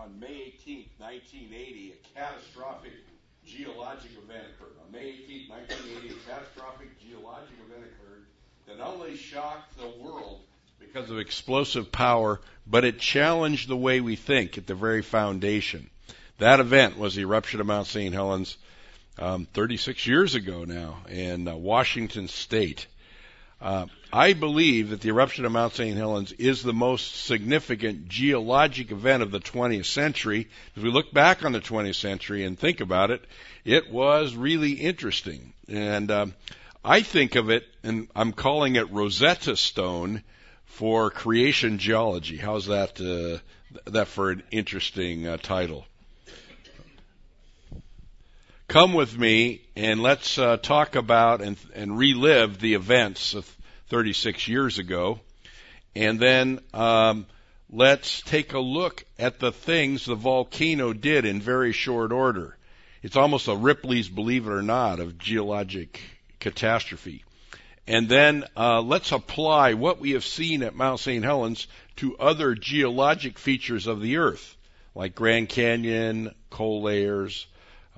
on May 18, 1980, a catastrophic geologic event occurred. On May 18, 1980, a catastrophic geologic event occurred that not only shocked the world because of explosive power, but it challenged the way we think at the very foundation. That event was the eruption of Mount St. Helens um, 36 years ago now in uh, Washington State. Uh, I believe that the eruption of Mount St. Helens is the most significant geologic event of the 20th century. If we look back on the 20th century and think about it, it was really interesting. And um, I think of it, and I'm calling it Rosetta Stone for creation geology. How's that? Uh, that for an interesting uh, title. Come with me and let's uh, talk about and, and relive the events of 36 years ago. And then um, let's take a look at the things the volcano did in very short order. It's almost a Ripley's Believe It or Not of geologic catastrophe. And then uh, let's apply what we have seen at Mount St. Helens to other geologic features of the Earth, like Grand Canyon, coal layers,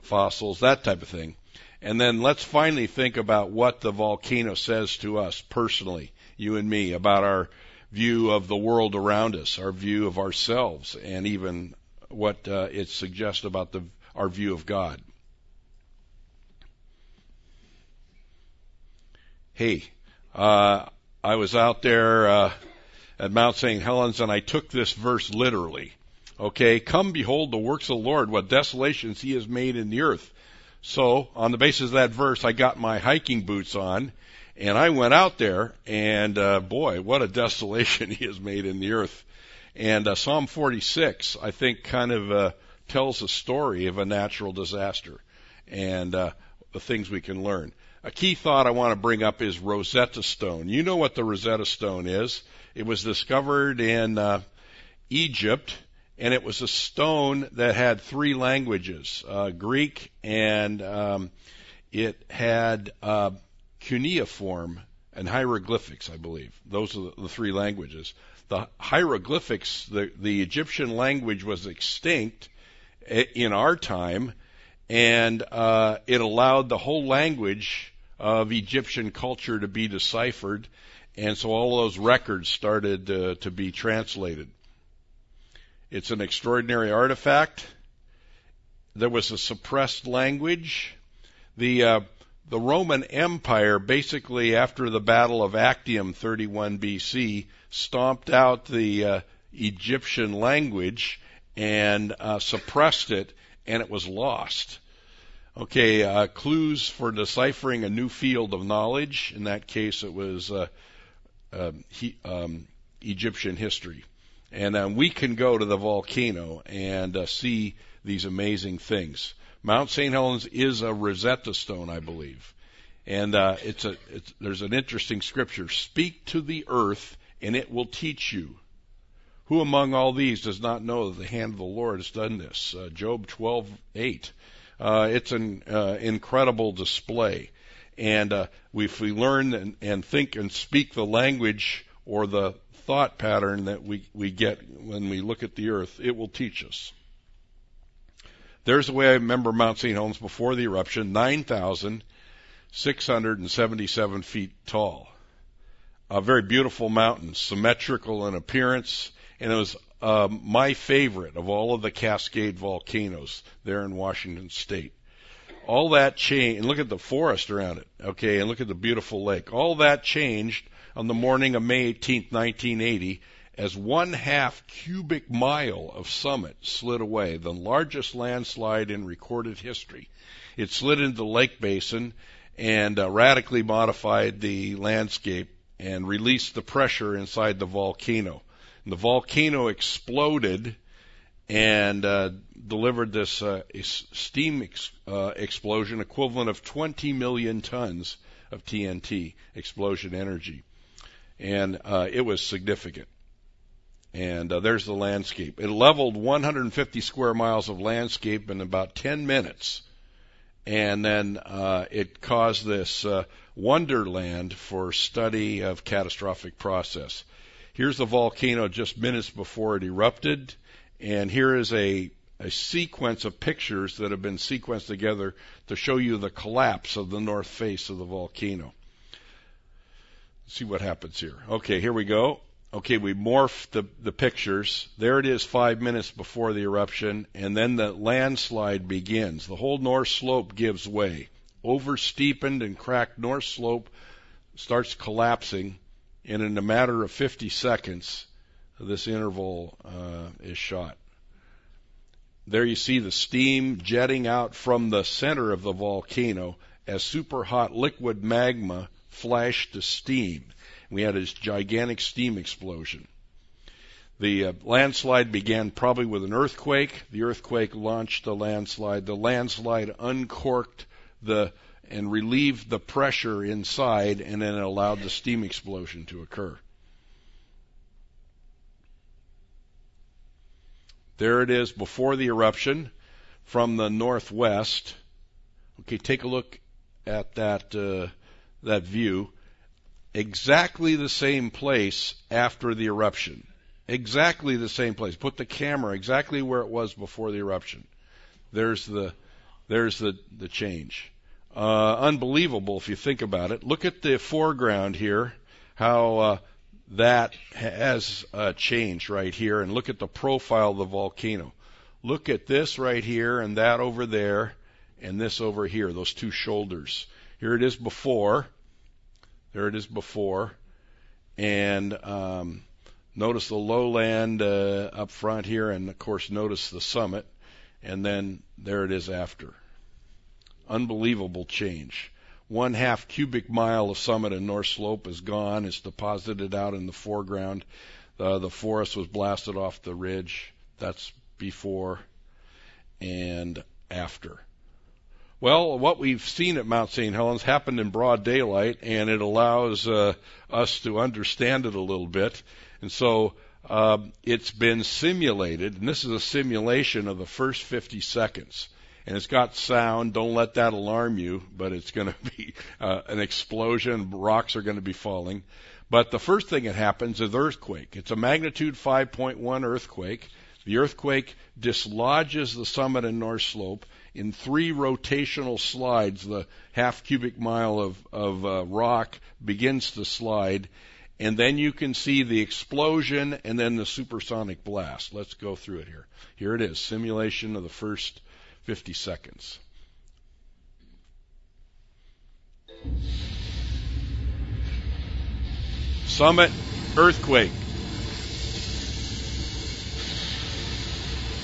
fossils, that type of thing. And then let's finally think about what the volcano says to us personally, you and me, about our view of the world around us, our view of ourselves, and even what uh, it suggests about the, our view of God. Hey, uh, I was out there uh, at Mount St. Helens and I took this verse literally. Okay, come behold the works of the Lord, what desolations he has made in the earth. So, on the basis of that verse, I got my hiking boots on and I went out there and, uh, boy, what a desolation he has made in the earth. And uh, Psalm 46, I think, kind of uh, tells a story of a natural disaster and uh, the things we can learn. A key thought I want to bring up is Rosetta Stone. You know what the Rosetta Stone is. It was discovered in uh, Egypt and it was a stone that had three languages uh, Greek, and um, it had uh, cuneiform and hieroglyphics, I believe. Those are the, three languages. The hieroglyphics, the, the Egyptian language was extinct in our time, and uh, it allowed the whole language of Egyptian culture to be deciphered, and so all those records started uh, to be translated. It's an extraordinary artifact. There was a suppressed language. The uh, the Roman Empire, basically after the Battle of Actium, 31 BC, stomped out the uh, Egyptian language and uh, suppressed it, and it was lost. Okay, uh, clues for deciphering a new field of knowledge. In that case, it was uh, uh, he, um, Egyptian history. And um, we can go to the volcano and uh, see these amazing things. Mount St. Helens is a Rosetta Stone, I believe. And uh, it's a it's, there's an interesting scripture. Speak to the earth, and it will teach you. Who among all these does not know that the hand of the Lord has done this? Uh, Job 12:8. Uh, it's an uh, incredible display, and uh, if we learn and, and think and speak the language or the thought pattern that we, we get when we look at the earth, it will teach us. There's the way I remember Mount St. Helens before the eruption, 9,677 feet tall. A very beautiful mountain, symmetrical in appearance, and it was uh, my favorite of all of the Cascade volcanoes there in Washington State. All that changed, and look at the forest around it, okay, and look at the beautiful lake. All that changed on the morning of May 18, 1980, as one half cubic mile of summit slid away, the largest landslide in recorded history. It slid into the lake basin and uh, radically modified the landscape and released the pressure inside the volcano. And the volcano exploded and uh, delivered this uh, steam ex- uh, explosion equivalent of 20 million tons of TNT explosion energy and uh, it was significant. And uh, there's the landscape. It leveled 150 square miles of landscape in about 10 minutes, and then uh, it caused this uh, wonderland for study of catastrophic process. Here's the volcano just minutes before it erupted, And here is a, a sequence of pictures that have been sequenced together to show you the collapse of the north face of the volcano. See what happens here. Okay, here we go. Okay, we morph the, the pictures. There it is five minutes before the eruption, and then the landslide begins. The whole north slope gives way. Over steepened and cracked north slope starts collapsing, and in a matter of 50 seconds, this interval uh, is shot. There you see the steam jetting out from the center of the volcano as super hot liquid magma flashed to steam. We had this gigantic steam explosion. The uh, landslide began probably with an earthquake. The earthquake launched the landslide. The landslide uncorked the and relieved the pressure inside, and then it allowed the steam explosion to occur. There it is before the eruption from the northwest. Okay, take a look at that uh, that view. Exactly the same place after the eruption. Exactly the same place. Put the camera exactly where it was before the eruption. There's the there's the the change. Uh, unbelievable if you think about it. Look at the foreground here, how uh, that has uh, changed right here, and look at the profile of the volcano. Look at this right here, and that over there, and this over here, those two shoulders. Here it is before. There it is before. And um, notice the lowland uh, up front here, and of course, notice the summit. And then there it is after. Unbelievable change. One half cubic mile of summit and north slope is gone. It's deposited out in the foreground. Uh, the forest was blasted off the ridge. That's before and after. Well, what we've seen at Mount St. Helens happened in broad daylight, and it allows uh, us to understand it a little bit. And so uh, it's been simulated, and this is a simulation of the first 50 seconds and it's got sound. Don't let that alarm you, but it's going to be uh, an explosion. Rocks are going to be falling. But the first thing that happens is earthquake. It's a magnitude 5.1 earthquake. The earthquake dislodges the summit and north slope in three rotational slides. The half cubic mile of, of uh, rock begins to slide, and then you can see the explosion and then the supersonic blast. Let's go through it here. Here it is, simulation of the first 50 seconds. Summit earthquake.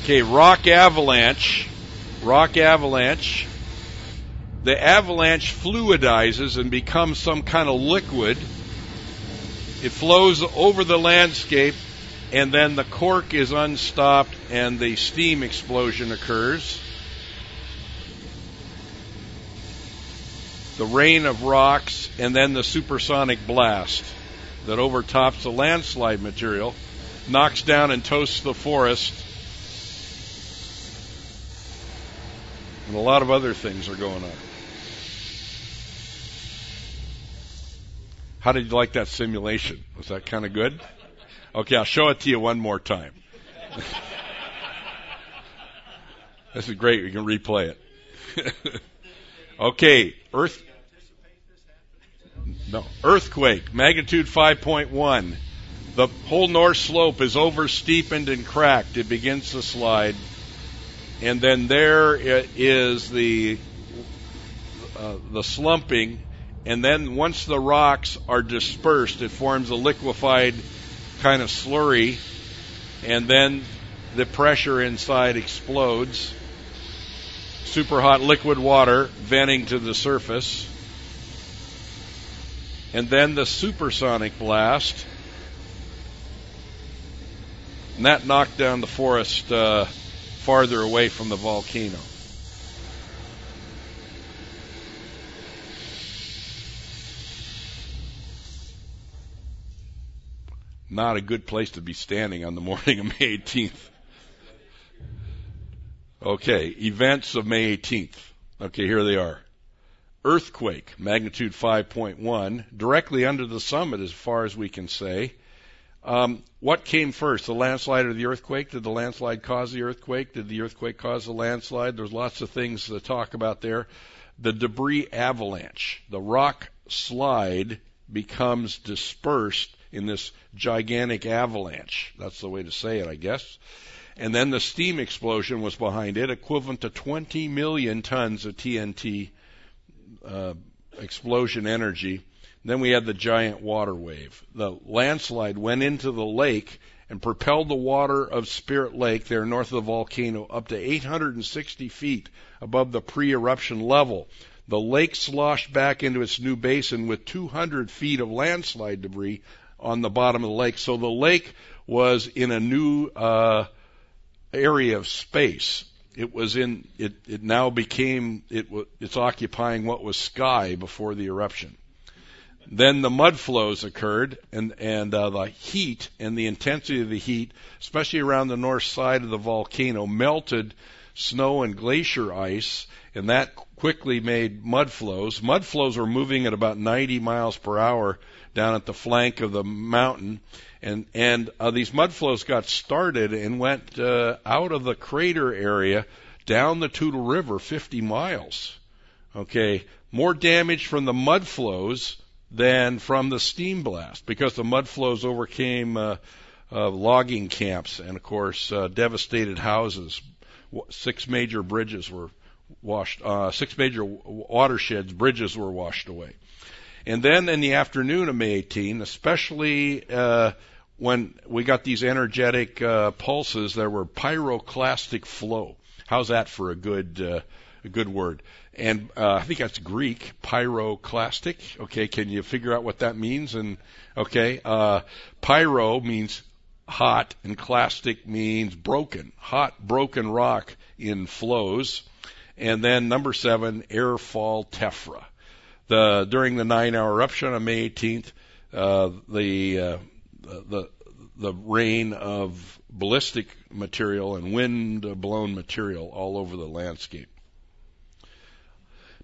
Okay, rock avalanche. Rock avalanche. The avalanche fluidizes and becomes some kind of liquid. It flows over the landscape, and then the cork is unstopped and the steam explosion occurs. the rain of rocks, and then the supersonic blast that overtops the landslide material, knocks down and toasts the forest, and a lot of other things are going on. How did you like that simulation? Was that kind of good? Okay, I'll show it to you one more time. this is great. We can replay it. okay, Earth no, earthquake, magnitude 5.1. The whole north slope is oversteepened and cracked. It begins to slide. And then there is the uh, the slumping, and then once the rocks are dispersed, it forms a liquefied kind of slurry, and then the pressure inside explodes. Super hot liquid water venting to the surface and then the supersonic blast. And that knocked down the forest uh, farther away from the volcano. Not a good place to be standing on the morning of May 18th. Okay, events of May 18th. Okay, here they are earthquake, magnitude 5.1, directly under the summit as far as we can say. Um, what came first, the landslide or the earthquake? Did the landslide cause the earthquake? Did the earthquake cause the landslide? There's lots of things to talk about there. The debris avalanche, the rock slide becomes dispersed in this gigantic avalanche. That's the way to say it, I guess. And then the steam explosion was behind it, equivalent to 20 million tons of TNT uh, explosion energy. Then we had the giant water wave. The landslide went into the lake and propelled the water of Spirit Lake there north of the volcano up to 860 feet above the pre-eruption level. The lake sloshed back into its new basin with 200 feet of landslide debris on the bottom of the lake. So the lake was in a new uh, area of space. It was in it. It now became it. It's occupying what was sky before the eruption. Then the mud flows occurred, and and uh, the heat and the intensity of the heat, especially around the north side of the volcano, melted snow and glacier ice, and that quickly made mud flows. Mud flows were moving at about 90 miles per hour down at the flank of the mountain, and and uh, these mud flows got started and went uh, out of the crater area down the Toutle River 50 miles. Okay, more damage from the mud flows than from the steam blast because the mud flows overcame uh, uh, logging camps and, of course, uh, devastated houses. Six major bridges were washed, uh, six major watersheds, bridges were washed away. And then in the afternoon of May 18, especially uh, when we got these energetic uh, pulses, there were pyroclastic flow. How's that for a good uh, a good word? And uh, I think that's Greek, pyroclastic. Okay, can you figure out what that means? And okay, uh, pyro means hot, and clastic means broken, hot, broken rock in flows. And then number seven, airfall tephra. The during the nine-hour eruption on May 18th, uh, the uh, the the rain of ballistic material and wind-blown material all over the landscape.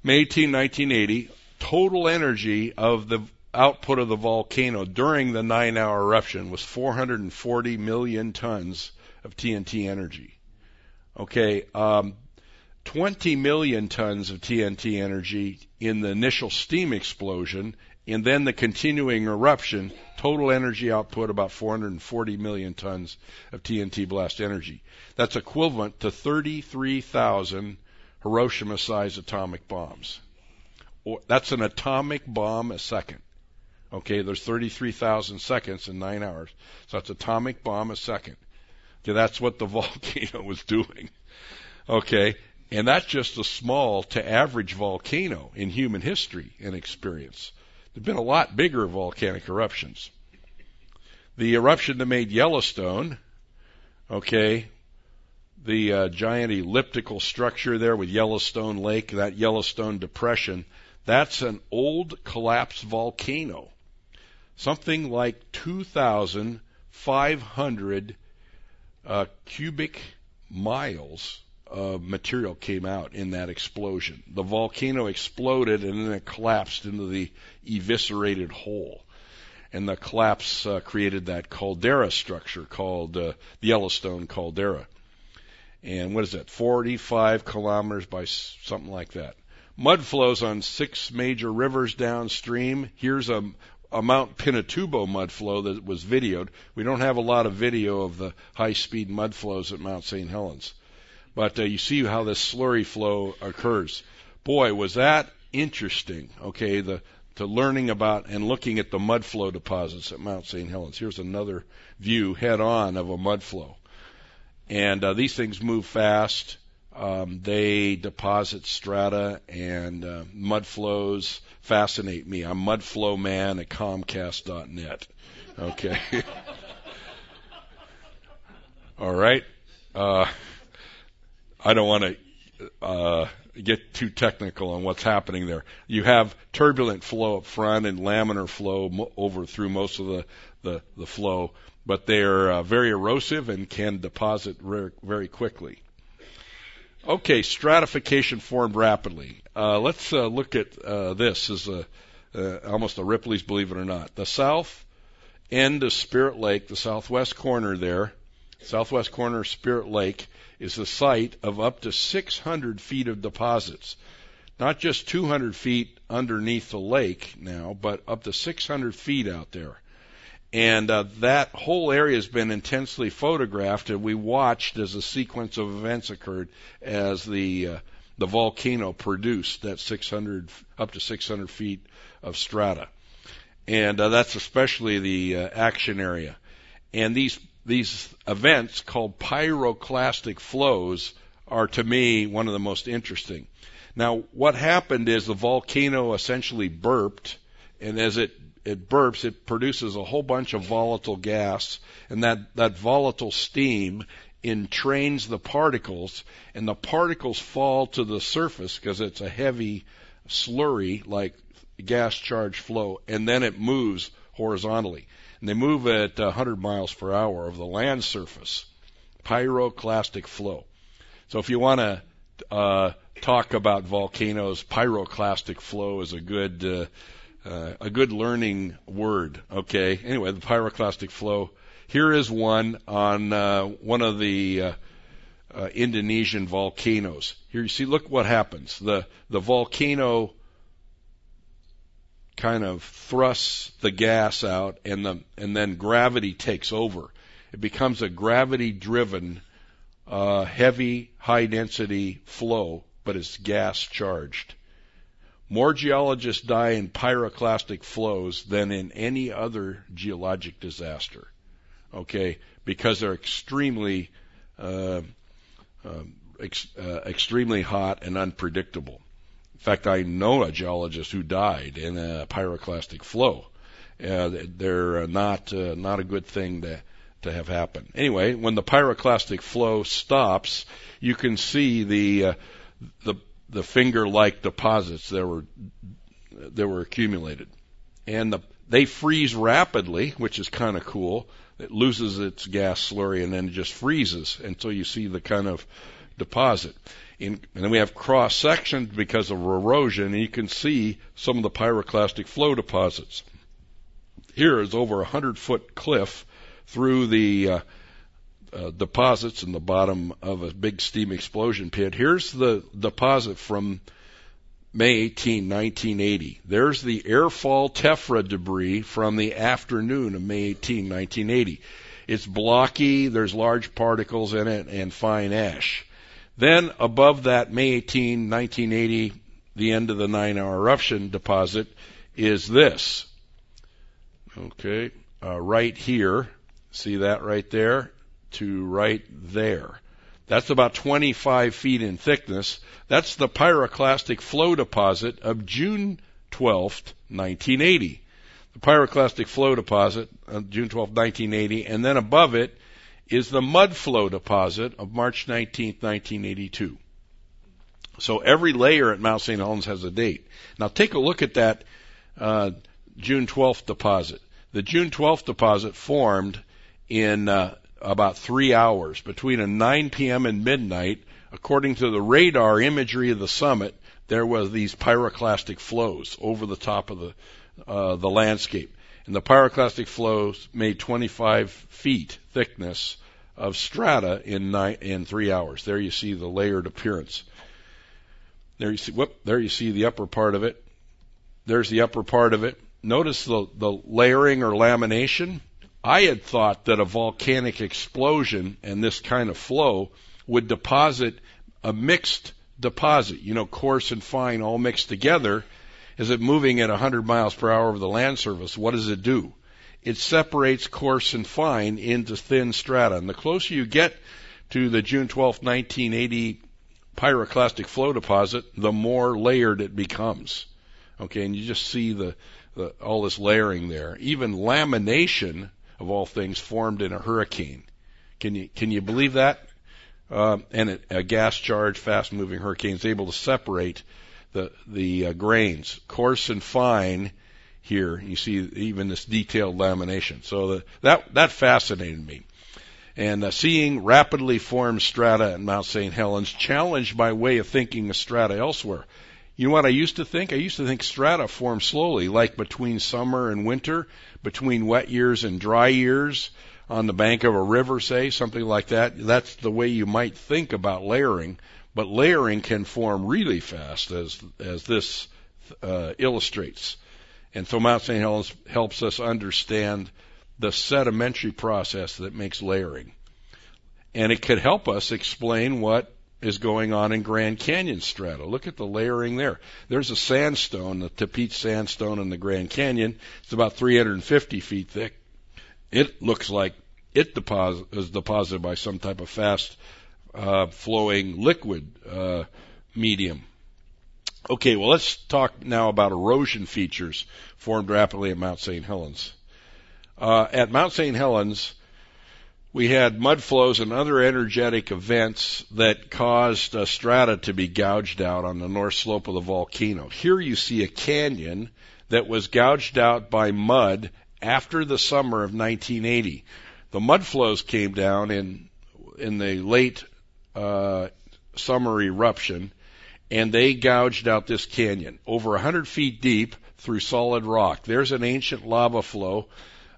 May 18, 1980, total energy of the output of the volcano during the nine hour eruption was 440 million tons of TNT energy. Okay, um, 20 million tons of TNT energy in the initial steam explosion, and then the continuing eruption, total energy output about 440 million tons of TNT blast energy. That's equivalent to 33,000 Hiroshima sized atomic bombs. Or, that's an atomic bomb a second. Okay, there's 33,000 seconds in nine hours. So that's atomic bomb a second. Okay, that's what the volcano was doing. Okay, and that's just a small to average volcano in human history and experience. There have been a lot bigger volcanic eruptions. The eruption that made Yellowstone, okay, the uh, giant elliptical structure there with Yellowstone Lake, that Yellowstone Depression, that's an old collapsed volcano. Something like 2,500 uh, cubic miles of material came out in that explosion. The volcano exploded and then it collapsed into the eviscerated hole. And the collapse uh, created that caldera structure called uh, the Yellowstone caldera and what is that, 45 kilometers by something like that. Mud flows on six major rivers downstream. Here's a, a Mount Pinatubo mud flow that was videoed. We don't have a lot of video of the high speed mud flows at Mount St. Helens. But uh, you see how this slurry flow occurs. Boy, was that interesting. Okay, the to learning about and looking at the mud flow deposits at Mount St. Helens. Here's another view head on of a mud flow. And uh, these things move fast. Um, they deposit strata and uh, mud flows fascinate me. I'm mudflow man at Comcast.net. Okay. All right. Uh, I don't want to uh, get too technical on what's happening there. You have turbulent flow up front and laminar flow mo- over through most of the, the, the flow but they're uh, very erosive and can deposit very, very quickly. Okay, stratification formed rapidly. Uh, let's uh, look at uh, this as a, uh, almost a Ripley's Believe It or Not. The South end of Spirit Lake, the southwest corner there, southwest corner of Spirit Lake, is the site of up to 600 feet of deposits. Not just 200 feet underneath the lake now, but up to 600 feet out there. And uh, that whole area has been intensely photographed, and we watched as a sequence of events occurred as the uh, the volcano produced that 600 up to 600 feet of strata, and uh, that's especially the uh, action area. And these these events called pyroclastic flows are to me one of the most interesting. Now, what happened is the volcano essentially burped, and as it it burps, it produces a whole bunch of volatile gas, and that, that volatile steam entrains the particles, and the particles fall to the surface because it's a heavy slurry like gas charge flow, and then it moves horizontally. And they move at 100 miles per hour over the land surface. Pyroclastic flow. So if you want to uh, talk about volcanoes, pyroclastic flow is a good uh, uh, a good learning word. Okay. Anyway, the pyroclastic flow. Here is one on uh, one of the uh, uh, Indonesian volcanoes. Here you see. Look what happens. The the volcano kind of thrusts the gas out, and the and then gravity takes over. It becomes a gravity-driven, uh, heavy, high-density flow, but it's gas charged. More geologists die in pyroclastic flows than in any other geologic disaster. Okay, because they're extremely, uh, uh, ex- uh, extremely hot and unpredictable. In fact, I know a geologist who died in a pyroclastic flow. Uh, they're not uh, not a good thing to to have happen. Anyway, when the pyroclastic flow stops, you can see the uh, the the finger-like deposits that were that were accumulated, and the, they freeze rapidly, which is kind of cool. It loses its gas slurry and then it just freezes until you see the kind of deposit. In, and then we have cross sections because of erosion, and you can see some of the pyroclastic flow deposits. Here is over a hundred foot cliff through the uh, uh, deposits in the bottom of a big steam explosion pit. Here's the deposit from May 18, 1980. There's the airfall tephra debris from the afternoon of May 18, 1980. It's blocky, there's large particles in it, and fine ash. Then above that May 18, 1980, the end of the nine hour eruption deposit is this. Okay, uh, right here. See that right there? To right there. That's about 25 feet in thickness. That's the pyroclastic flow deposit of June 12th, 1980. The pyroclastic flow deposit of June 12, 1980, and then above it is the mud flow deposit of March 19, 1982. So every layer at Mount St. Helens has a date. Now take a look at that uh, June 12th deposit. The June 12th deposit formed in uh, about three hours between a 9 p.m. and midnight. According to the radar imagery of the summit, there was these pyroclastic flows over the top of the uh, the landscape, and the pyroclastic flows made 25 feet thickness of strata in nine, in three hours. There you see the layered appearance. There you see whoop, there you see the upper part of it. There's the upper part of it. Notice the the layering or lamination. I had thought that a volcanic explosion and this kind of flow would deposit a mixed deposit, you know, coarse and fine all mixed together. Is it moving at 100 miles per hour over the land surface? What does it do? It separates coarse and fine into thin strata. And the closer you get to the June 12, 1980 pyroclastic flow deposit, the more layered it becomes. Okay, and you just see the, the all this layering there. Even lamination of all things, formed in a hurricane. Can you can you believe that? Uh, and a gas charged, fast moving hurricane is able to separate the the uh, grains, coarse and fine. Here you see even this detailed lamination. So the, that that fascinated me. And uh, seeing rapidly formed strata at Mount St. Helens challenged my way of thinking of strata elsewhere. You know what I used to think? I used to think strata form slowly, like between summer and winter, between wet years and dry years, on the bank of a river, say, something like that. That's the way you might think about layering. But layering can form really fast, as as this uh, illustrates. And so Mount St. Helens helps us understand the sedimentary process that makes layering. And it could help us explain what is going on in Grand Canyon strata. Look at the layering there. There's a sandstone, the Tapeats sandstone in the Grand Canyon. It's about 350 feet thick. It looks like it deposit, is deposited by some type of fast uh, flowing liquid uh, medium. Okay, well, let's talk now about erosion features formed rapidly at Mount St. Helens. Uh, at Mount St. Helens, we had mud flows and other energetic events that caused uh, strata to be gouged out on the north slope of the volcano. Here you see a canyon that was gouged out by mud after the summer of 1980. The mud flows came down in in the late uh, summer eruption, and they gouged out this canyon over 100 feet deep through solid rock. There's an ancient lava flow.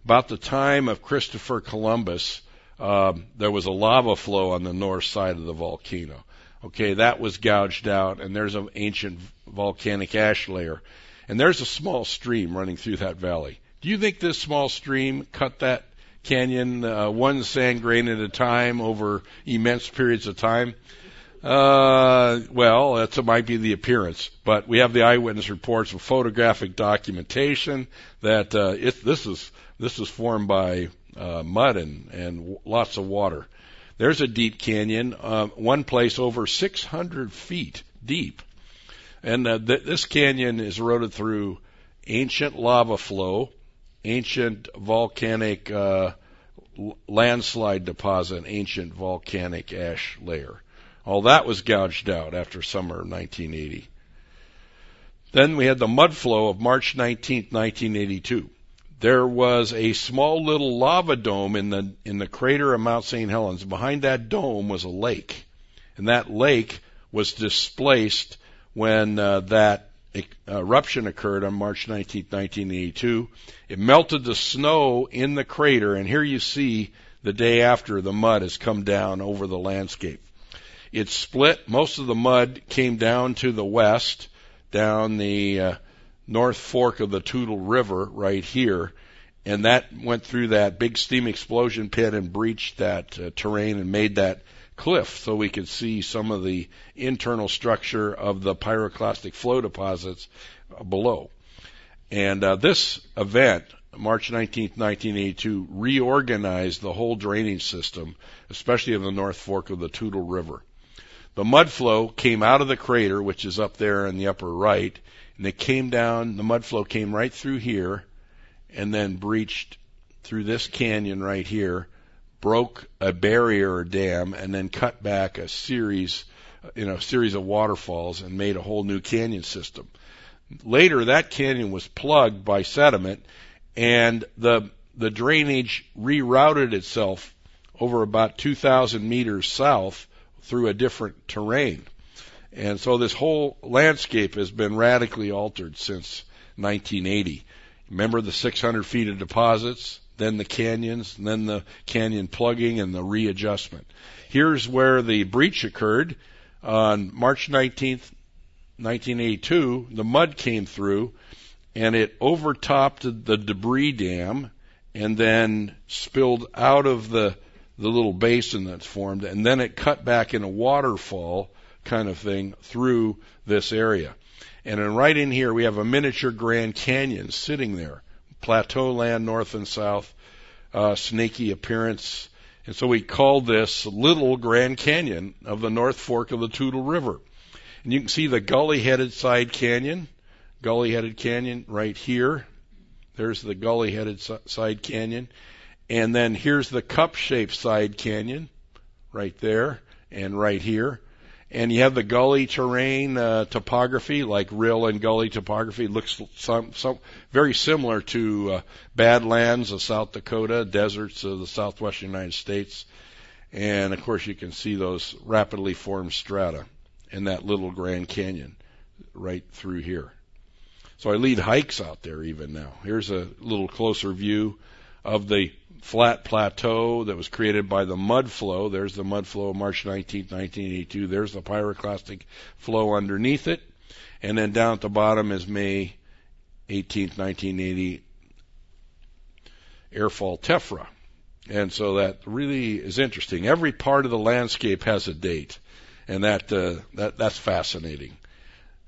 About the time of Christopher Columbus, um, there was a lava flow on the north side of the volcano. Okay, that was gouged out, and there's an ancient volcanic ash layer. And there's a small stream running through that valley. Do you think this small stream cut that canyon uh, one sand grain at a time over immense periods of time? Uh, well, that might be the appearance, but we have the eyewitness reports of photographic documentation that uh, it, this is this is formed by uh, mud and and lots of water. There's a deep canyon, uh, one place over 600 feet deep, and uh, th- this canyon is eroded through ancient lava flow ancient volcanic uh, landslide deposit, ancient volcanic ash layer. All that was gouged out after summer of 1980. Then we had the mud flow of March 19, 1982. There was a small little lava dome in the in the crater of Mount St. Helens. Behind that dome was a lake, and that lake was displaced when uh, that eruption occurred on March 19, 1982. It melted the snow in the crater, and here you see the day after the mud has come down over the landscape. It split. Most of the mud came down to the west, down the uh, north fork of the Toutle River right here, and that went through that big steam explosion pit and breached that uh, terrain and made that cliff so we could see some of the internal structure of the pyroclastic flow deposits below. And uh, this event, March 19, 1982, reorganized the whole drainage system, especially of the North Fork of the Toutle River. The mud flow came out of the crater, which is up there in the upper right, and it came down, the mud flow came right through here, and then breached through this canyon right here, broke a barrier or dam and then cut back a series, you know, series of waterfalls and made a whole new canyon system. Later, that canyon was plugged by sediment, and the the drainage rerouted itself over about 2,000 meters south through a different terrain. And so this whole landscape has been radically altered since 1980. Remember the 600 feet of deposits? then the canyons, and then the canyon plugging and the readjustment. Here's where the breach occurred on March 19th, 1982. The mud came through and it overtopped the debris dam and then spilled out of the the little basin that's formed and then it cut back in a waterfall kind of thing through this area. And then right in here we have a miniature Grand Canyon sitting there plateau land north and south, uh, snaky appearance. And so we called this Little Grand Canyon of the North Fork of the Toutle River. And you can see the gully headed side canyon, gully headed canyon right here. There's the gully headed side canyon. And then here's the cup shaped side canyon right there and right here and you have the gully terrain uh, topography, like rill and gully topography. Looks some, some very similar to uh, Badlands of South Dakota, deserts of the southwestern United States, and of course you can see those rapidly formed strata in that little Grand Canyon. right through here. So I lead hikes out there even now. Here's a little closer view of the flat plateau that was created by the mud flow. There's the mud flow of March 19, 1982. There's the pyroclastic flow underneath it. And then down at the bottom is May 18, 1980 airfall tephra. And so that really is interesting. Every part of the landscape has a date, and that uh, that that's fascinating.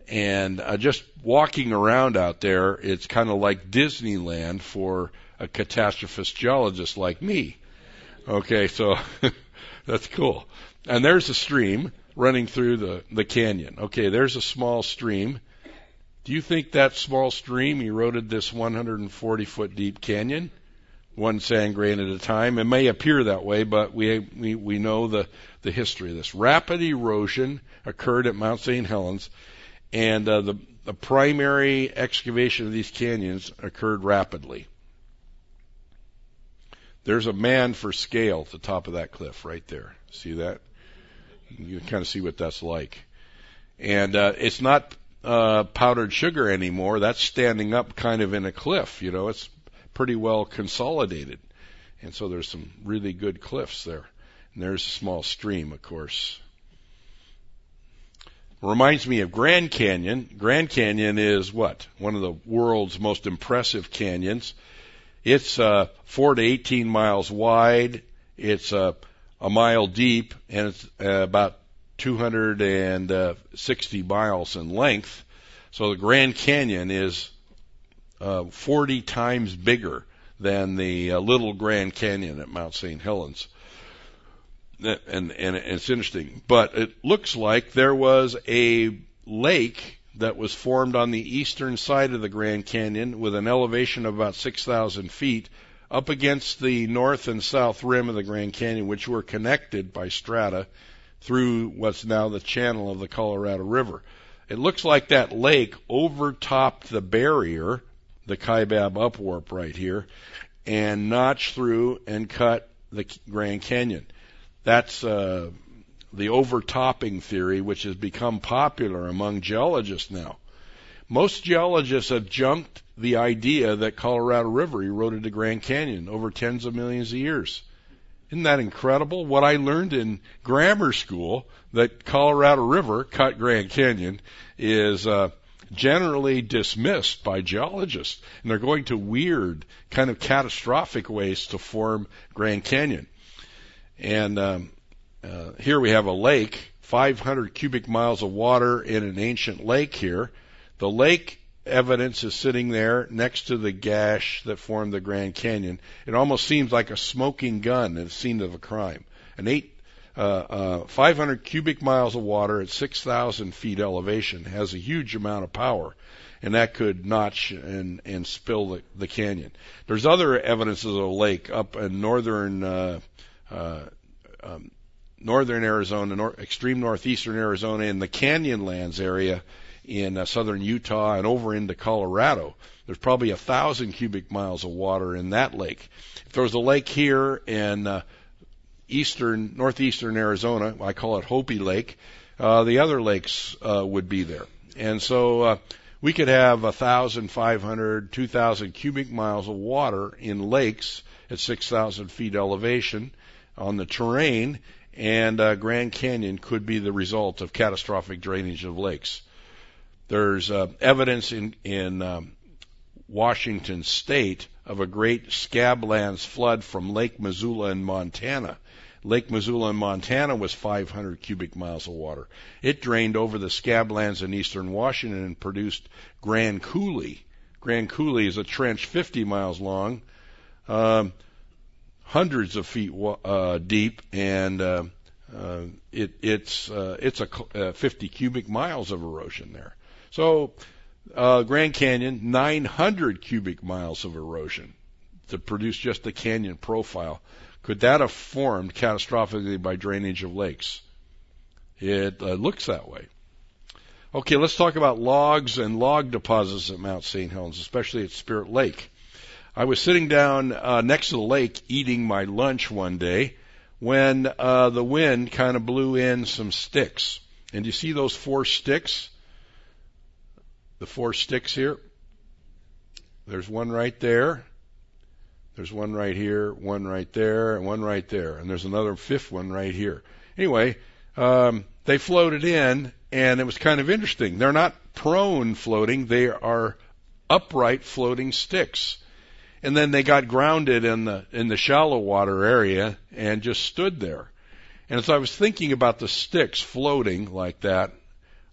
And uh, just walking around out there, it's kind of like Disneyland for a catastrophist geologist like me. Okay, so that's cool. And there's a stream running through the the canyon. Okay, there's a small stream. Do you think that small stream eroded this 140 foot deep canyon? one sand grain at a time. It may appear that way, but we, we, we know the, the history of this. Rapid erosion occurred at Mount St. Helens, and uh, the, the primary excavation of these canyons occurred rapidly. There's a man for scale at the top of that cliff right there. See that? You can kind of see what that's like. And uh, it's not uh, powdered sugar anymore. That's standing up kind of in a cliff. You know, it's pretty well consolidated. And so there's some really good cliffs there. And there's a small stream, of course. Reminds me of Grand Canyon. Grand Canyon is what? One of the world's most impressive canyons. It's uh, 4 to 18 miles wide. It's uh, a mile deep, and it's uh, about 260 miles in length. So the Grand Canyon is uh, 40 times bigger than the uh, Little Grand Canyon at Mount St. Helens. And, and it's interesting, but it looks like there was a lake that was formed on the eastern side of the Grand Canyon with an elevation of about 6,000 feet up against the north and south rim of the Grand Canyon, which were connected by strata through what's now the channel of the Colorado River. It looks like that lake overtopped the barrier the Kaibab upwarp right here and notched through and cut the Grand Canyon. That's uh, the overtopping theory, which has become popular among geologists now. Most geologists have junked the idea that Colorado River eroded the Grand Canyon over tens of millions of years. Isn't that incredible? What I learned in grammar school that Colorado River cut Grand Canyon is uh, generally dismissed by geologists, and they're going to weird, kind of catastrophic ways to form Grand Canyon. And um, uh, here we have a lake, 500 cubic miles of water in an ancient lake here. The lake evidence is sitting there next to the gash that formed the Grand Canyon. It almost seems like a smoking gun at the scene of a crime. An eight uh, uh, 500 cubic miles of water at 6,000 feet elevation has a huge amount of power, and that could notch and and spill the, the canyon. There's other evidences of a lake up in northern uh, uh, um, northern Arizona, nor- extreme northeastern Arizona, in the Canyonlands area in uh, southern Utah and over into Colorado. There's probably a thousand cubic miles of water in that lake. If there was a lake here in uh, eastern, northeastern Arizona. I call it Hopi Lake. Uh, the other lakes uh, would be there, and so uh, we could have a thousand, five hundred, two thousand cubic miles of water in lakes at six thousand feet elevation on the terrain, and uh, Grand Canyon could be the result of catastrophic drainage of lakes. There's uh, evidence in in um, Washington State of a great scablands flood from Lake Missoula in Montana Lake Missoula in Montana was 500 cubic miles of water. It drained over the scablands in eastern Washington and produced Grand Coulee. Grand Coulee is a trench 50 miles long, um, hundreds of feet uh, deep, and uh, uh, it, it's uh, it's a uh, 50 cubic miles of erosion there. So uh, Grand Canyon, 900 cubic miles of erosion to produce just the canyon profile. Could that have formed catastrophically by drainage of lakes? It looks that way. Okay, let's talk about logs and log deposits at Mount St. Helens, especially at Spirit Lake. I was sitting down uh, next to the lake eating my lunch one day when uh, the wind kind of blew in some sticks. And you see those four sticks? the four sticks here. There's one right there. There's one right here, one right there, and one right there, and there's another fifth one right here. Anyway, um, they floated in, and it was kind of interesting. They're not prone floating; they are upright floating sticks. And then they got grounded in the in the shallow water area and just stood there. And as I was thinking about the sticks floating like that,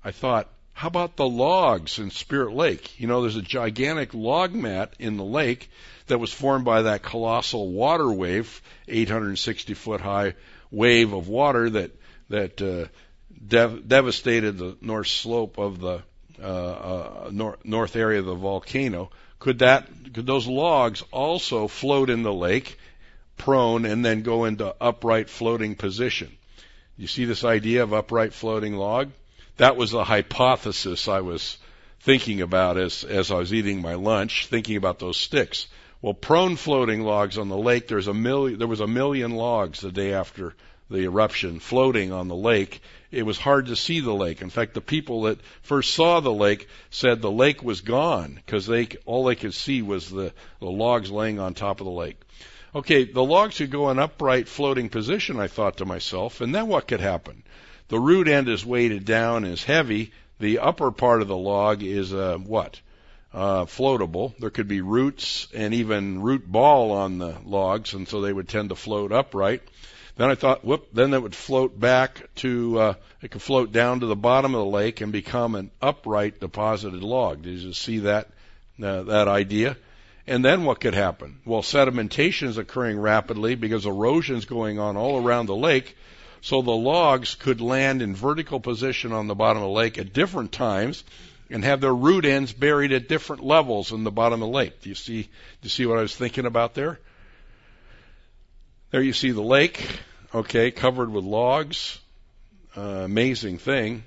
I thought, how about the logs in Spirit Lake? You know, there's a gigantic log mat in the lake that was formed by that colossal water wave, 860 foot high wave of water that that uh, dev- devastated the north slope of the uh, uh, nor- north area of the volcano. Could that could those logs also float in the lake, prone, and then go into upright floating position? You see this idea of upright floating log? that was the hypothesis I was thinking about as, as I was eating my lunch, thinking about those sticks. Well, prone floating logs on the lake, there's a million, there was a million logs the day after the eruption floating on the lake. It was hard to see the lake. In fact, the people that first saw the lake said the lake was gone because they all they could see was the, the logs laying on top of the lake. Okay, the logs could go in upright floating position, I thought to myself, and then what could happen? The root end is weighted down, is heavy. The upper part of the log is uh, what? Uh, floatable. There could be roots and even root ball on the logs, and so they would tend to float upright. Then I thought, whoop, then it would float back to, uh, it could float down to the bottom of the lake and become an upright deposited log. Did you see that, uh, that idea? And then what could happen? Well, sedimentation is occurring rapidly because erosion is going on all around the lake. So the logs could land in vertical position on the bottom of the lake at different times and have their root ends buried at different levels in the bottom of the lake. Do you see, do you see what I was thinking about there? There you see the lake, okay, covered with logs. Uh, amazing thing.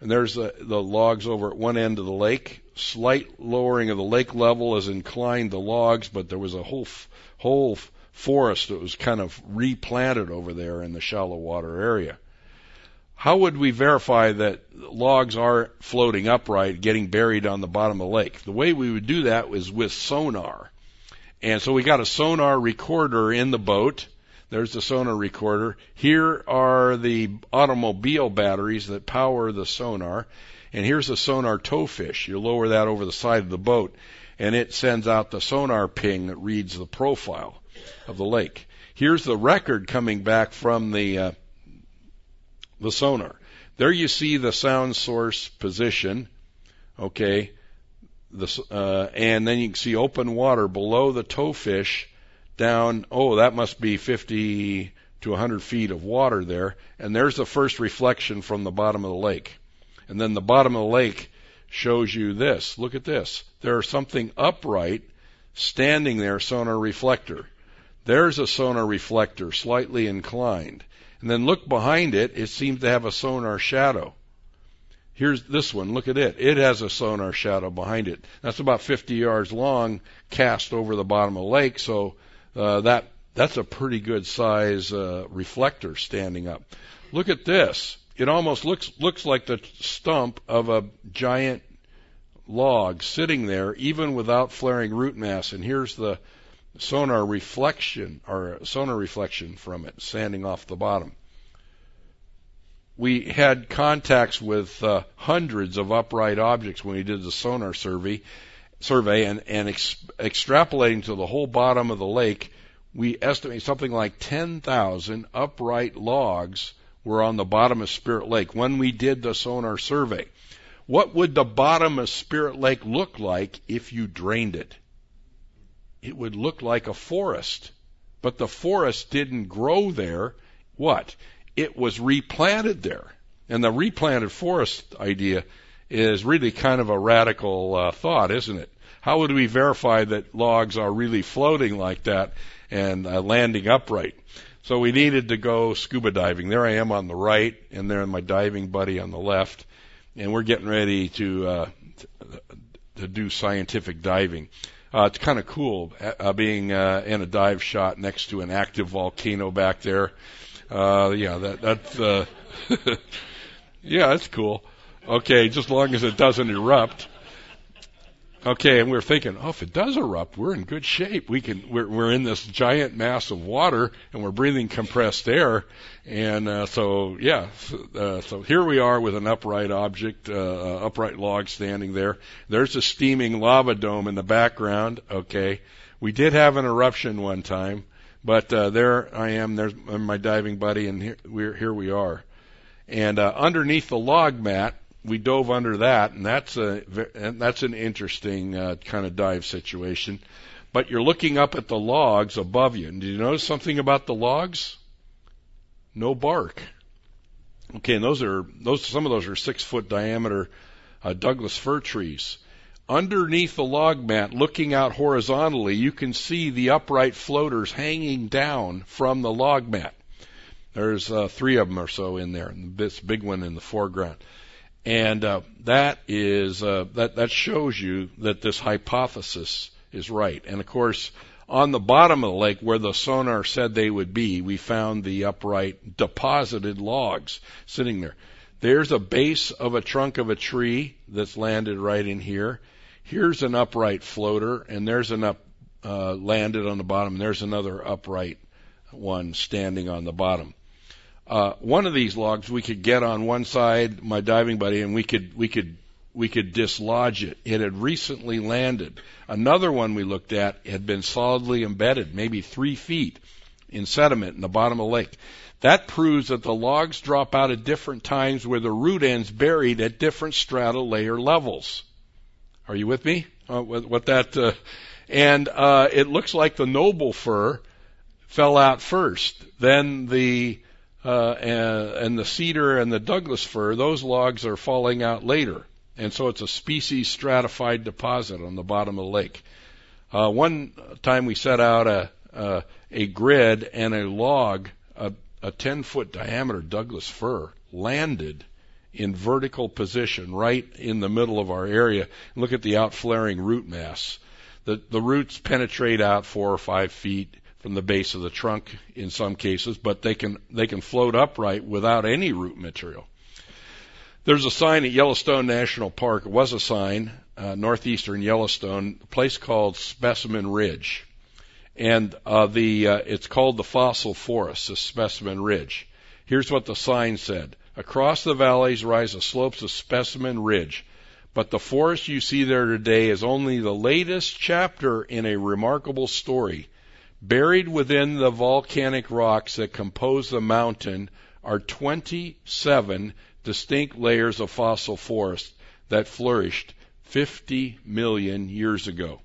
And there's the, the logs over at one end of the lake. Slight lowering of the lake level has inclined the logs, but there was a whole, whole forest that was kind of replanted over there in the shallow water area. How would we verify that logs are floating upright, getting buried on the bottom of the lake? The way we would do that was with sonar. And so we got a sonar recorder in the boat. There's the sonar recorder. Here are the automobile batteries that power the sonar. And here's the sonar towfish. You lower that over the side of the boat and it sends out the sonar ping that reads the profile of the lake. Here's the record coming back from the uh, the sonar. There you see the sound source position. Okay, the, uh, and then you can see open water below the towfish down. Oh, that must be 50 to 100 feet of water there. And there's the first reflection from the bottom of the lake. And then the bottom of the lake shows you this. Look at this. There's something upright standing there, sonar reflector. There's a sonar reflector, slightly inclined. And then look behind it, it seems to have a sonar shadow. Here's this one, look at it. It has a sonar shadow behind it. That's about 50 yards long, cast over the bottom of the lake, so uh, that that's a pretty good size uh, reflector standing up. Look at this. It almost looks looks like the stump of a giant log sitting there, even without flaring root mass. And here's the sonar reflection or sonar reflection from it sanding off the bottom. We had contacts with uh, hundreds of upright objects when we did the sonar survey, survey and, and ex- extrapolating to the whole bottom of the lake, we estimate something like 10,000 upright logs were on the bottom of Spirit Lake when we did the sonar survey. What would the bottom of Spirit Lake look like if you drained it? it would look like a forest. But the forest didn't grow there. What? It was replanted there. And the replanted forest idea is really kind of a radical uh, thought, isn't it? How would we verify that logs are really floating like that and uh, landing upright? So we needed to go scuba diving. There I am on the right, and there my diving buddy on the left, and we're getting ready to uh, to do scientific diving. Uh, it's kind of cool uh, being uh, in a dive shot next to an active volcano back there. Uh, yeah, that that's uh, yeah, that's cool. Okay, just long as it doesn't erupt. Okay, and we're thinking, oh, if it does erupt, we're in good shape. We can, we're, we're in this giant mass of water, and we're breathing compressed air, and uh, so yeah, uh, so here we are with an upright object, uh, uh, upright log standing there. There's a steaming lava dome in the background. Okay, we did have an eruption one time, but uh, there I am. There's my diving buddy, and here, we're here we are, and uh, underneath the log mat we dove under that, and that's a and that's an interesting uh, kind of dive situation. But you're looking up at the logs above you. And did you notice something about the logs? No bark. Okay, and those are those. Some of those are six foot diameter uh, Douglas fir trees. Underneath the log mat, looking out horizontally, you can see the upright floaters hanging down from the log mat. There's uh, three of them or so in there, this big one in the foreground. And uh, that is uh, that that shows you that this hypothesis is right. And of course, on the bottom of the lake where the sonar said they would be, we found the upright deposited logs sitting there. There's a base of a trunk of a tree that's landed right in here. Here's an upright floater, and there's an up uh, landed on the bottom. And there's another upright one standing on the bottom. Uh, one of these logs we could get on one side, my diving buddy, and we could we could we could dislodge it. It had recently landed. Another one we looked at had been solidly embedded, maybe three feet in sediment in the bottom of the lake. That proves that the logs drop out at different times where the root ends buried at different strata layer levels. Are you with me? Uh, what, what that? Uh, and uh, it looks like the noble fir fell out first. Then the uh, and, and the cedar and the Douglas fir, those logs are falling out later. And so it's a species stratified deposit on the bottom of the lake. Uh, one time we set out a, a grid and a log, a, a 10 foot diameter Douglas fir, landed in vertical position right in the middle of our area. Look at the outflaring root mass. The, the roots penetrate out four or five feet from the base of the trunk in some cases, but they can they can float upright without any root material. There's a sign at Yellowstone National Park. It was a sign, uh, northeastern Yellowstone, a place called Specimen Ridge, and uh, the uh, it's called the fossil forest, the Specimen Ridge. Here's what the sign said: Across the valleys rise the slopes of Specimen Ridge. But the forest you see there today is only the latest chapter in a remarkable story Buried within the volcanic rocks that compose the mountain are 27 distinct layers of fossil forest that flourished 50 million years ago.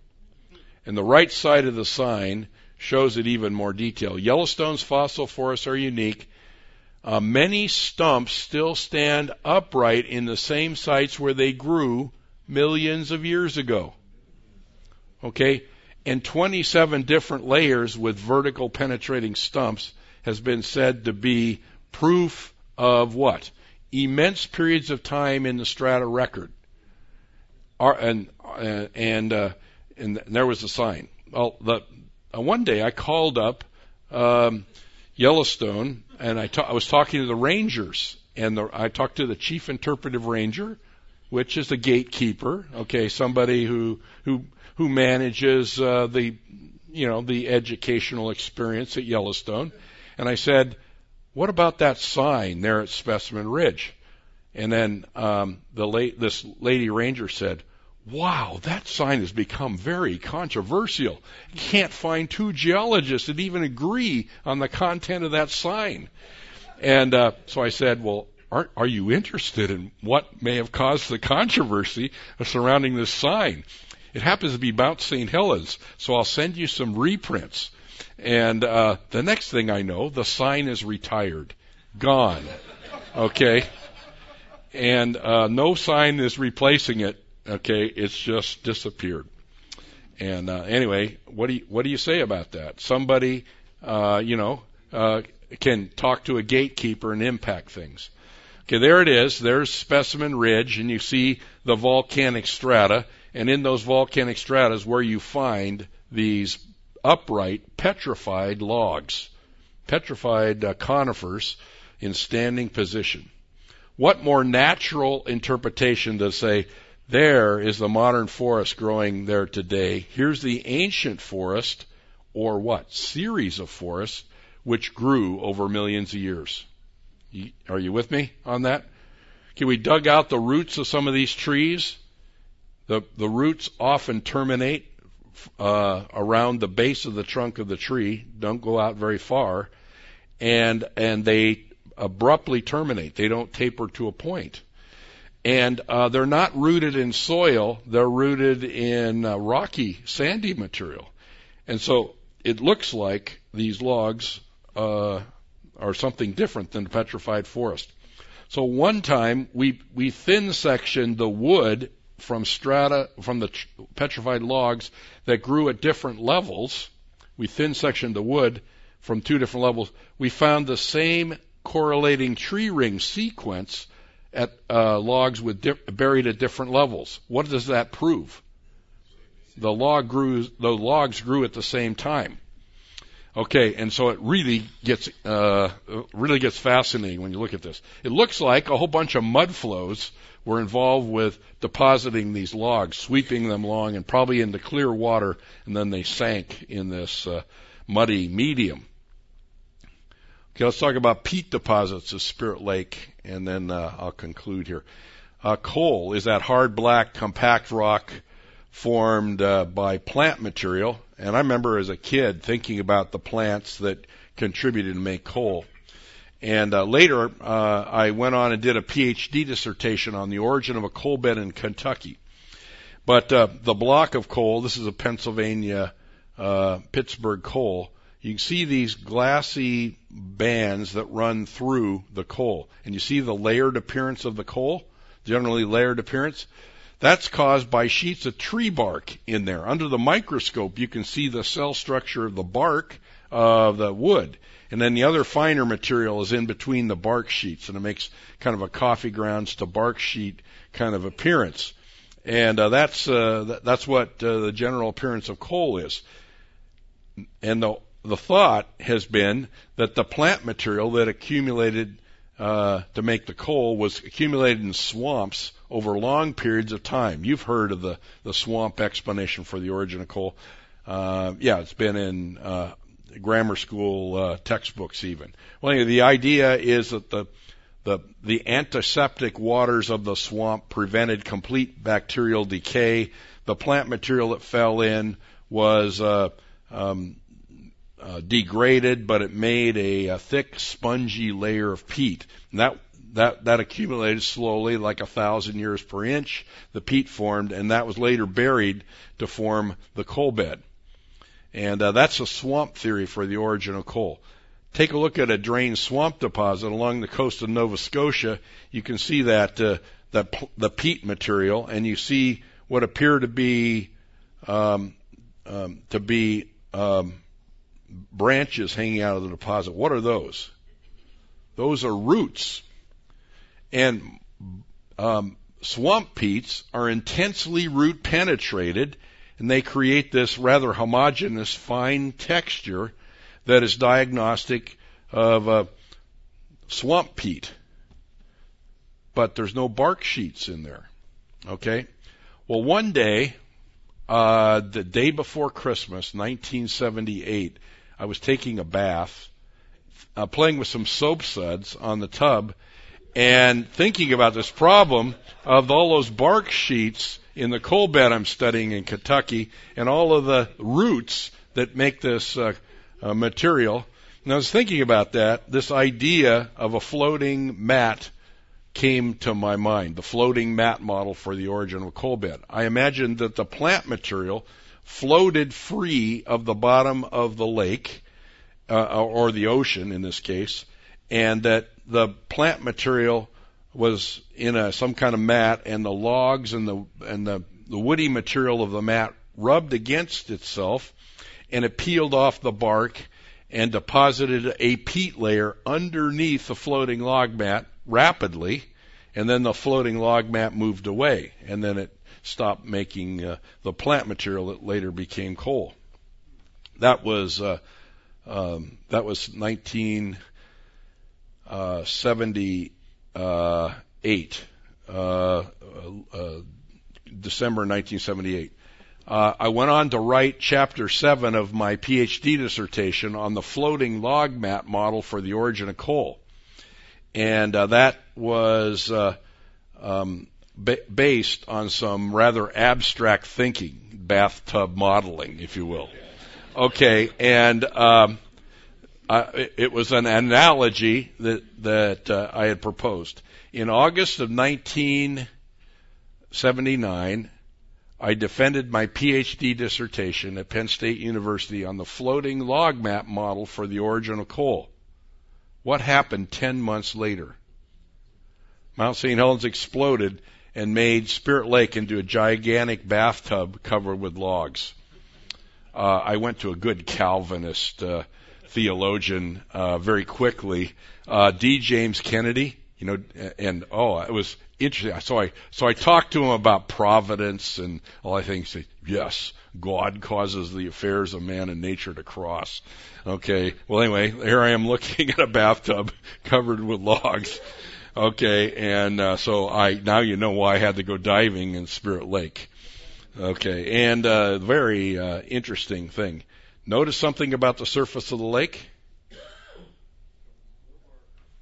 And the right side of the sign shows it even more detail. Yellowstone's fossil forests are unique. Uh, many stumps still stand upright in the same sites where they grew millions of years ago. Okay? and 27 different layers with vertical penetrating stumps has been said to be proof of what? Immense periods of time in the strata record. and uh, and uh, and there was a sign. Well, the, uh, one day I called up um, Yellowstone and I, ta- I was talking to the rangers and the, I talked to the chief interpretive ranger, which is the gatekeeper. Okay, somebody who who who manages uh, the you know the educational experience at Yellowstone, and I said, "What about that sign there at Specimen Ridge?" And then um, the late this lady ranger said, "Wow, that sign has become very controversial. Can't find two geologists that even agree on the content of that sign." And uh, so I said, "Well, are, are you interested in what may have caused the controversy surrounding this sign?" It happens to be Mount St. Helens, so I'll send you some reprints. And uh, the next thing I know, the sign is retired, gone. Okay, and uh, no sign is replacing it. Okay, it's just disappeared. And uh, anyway, what do you what do you say about that? Somebody, uh, you know, uh, can talk to a gatekeeper and impact things. Okay, there it is. There's Specimen Ridge, and you see the volcanic strata. And in those volcanic strata is where you find these upright, petrified logs, petrified uh, conifers in standing position. what more natural interpretation to say, there is the modern forest growing there today. Here's the ancient forest, or what? Series of forests, which grew over millions of years. Are you with me on that? Can we dug out the roots of some of these trees? The, the roots often terminate uh, around the base of the trunk of the tree, don't go out very far, and and they abruptly terminate. They don't taper to a point. And uh, they're not rooted in soil, they're rooted in uh, rocky, sandy material. And so it looks like these logs uh, are something different than the petrified forest. So one time we, we thin sectioned the wood from strata, from the petrified logs that grew at different levels. We thin sectioned the wood from two different levels. We found the same correlating tree ring sequence at uh, logs with di- buried at different levels. What does that prove? The log grew. The logs grew at the same time. Okay, and so it really gets uh, really gets fascinating when you look at this. It looks like a whole bunch of mud flows were involved with depositing these logs, sweeping them along, and probably into clear water, and then they sank in this uh, muddy medium. Okay, let's talk about peat deposits of Spirit Lake, and then uh, I'll conclude here. Uh, coal is that hard black compact rock formed uh, by plant material, and I remember as a kid thinking about the plants that contributed to make coal. And uh, later, uh, I went on and did a PhD dissertation on the origin of a coal bed in Kentucky. But uh, the block of coal, this is a Pennsylvania uh, Pittsburgh coal, you can see these glassy bands that run through the coal. And you see the layered appearance of the coal, generally layered appearance. That's caused by sheets of tree bark in there. Under the microscope, you can see the cell structure of the bark of the wood. And then the other finer material is in between the bark sheets, and it makes kind of a coffee grounds to bark sheet kind of appearance. And uh, that's uh, that's what uh, the general appearance of coal is. And the the thought has been that the plant material that accumulated uh, to make the coal was accumulated in swamps over long periods of time. You've heard of the, the swamp explanation for the origin of coal. Uh, yeah, it's been in uh, grammar school uh, textbooks even. Well, anyway, the idea is that the the the antiseptic waters of the swamp prevented complete bacterial decay. The plant material that fell in was uh, um, uh, degraded, but it made a, a thick, spongy layer of peat. And that that that accumulated slowly, like a thousand years per inch. The peat formed, and that was later buried to form the coal bed. And uh, that's a swamp theory for the origin of coal. Take a look at a drained swamp deposit along the coast of Nova Scotia. You can see that uh, that p- the peat material, and you see what appear to be um, um, to be um, branches hanging out of the deposit. What are those? Those are roots. And um, swamp peats are intensely root penetrated, and they create this rather homogeneous, fine texture that is diagnostic of a swamp peat. But there's no bark sheets in there. Okay? Well, one day, uh, the day before Christmas, 1978, I was taking a bath, uh, playing with some soap suds on the tub, and thinking about this problem of all those bark sheets in the coal bed I'm studying in Kentucky, and all of the roots that make this uh, uh, material. And I was thinking about that. This idea of a floating mat came to my mind, the floating mat model for the origin of a coal bed. I imagined that the plant material floated free of the bottom of the lake, uh, or the ocean in this case, and that the plant material was in a, some kind of mat, and the logs and the and the, the woody material of the mat rubbed against itself, and it peeled off the bark and deposited a peat layer underneath the floating log mat rapidly, and then the floating log mat moved away, and then it stopped making uh, the plant material that later became coal. That was uh, um, that was 1978, uh, uh, uh, December 1978. Uh, I went on to write chapter 7 of my PhD dissertation on the floating log mat model for the origin of coal. And that was uh, um, ba- based on some rather abstract thinking, bathtub modeling, if you will. Okay, and um, I, it was an analogy that that uh, I had proposed in August of 1979. I defended my PhD dissertation at Penn State University on the floating log mat model for the origin of coal. What happened 10 months later? Mount St. Helens exploded and made Spirit Lake into a gigantic bathtub covered with logs. Uh, I went to a good Calvinist uh, theologian uh, very quickly, uh, D. James Kennedy. You know, and oh, it was interesting. So I so I talked to him about providence and all I think. Say, yes, God causes the affairs of man and nature to cross. Okay. Well, anyway, here I am looking at a bathtub covered with logs. Okay, and uh, so I now you know why I had to go diving in Spirit Lake. Okay, and uh, very uh, interesting thing. Notice something about the surface of the lake.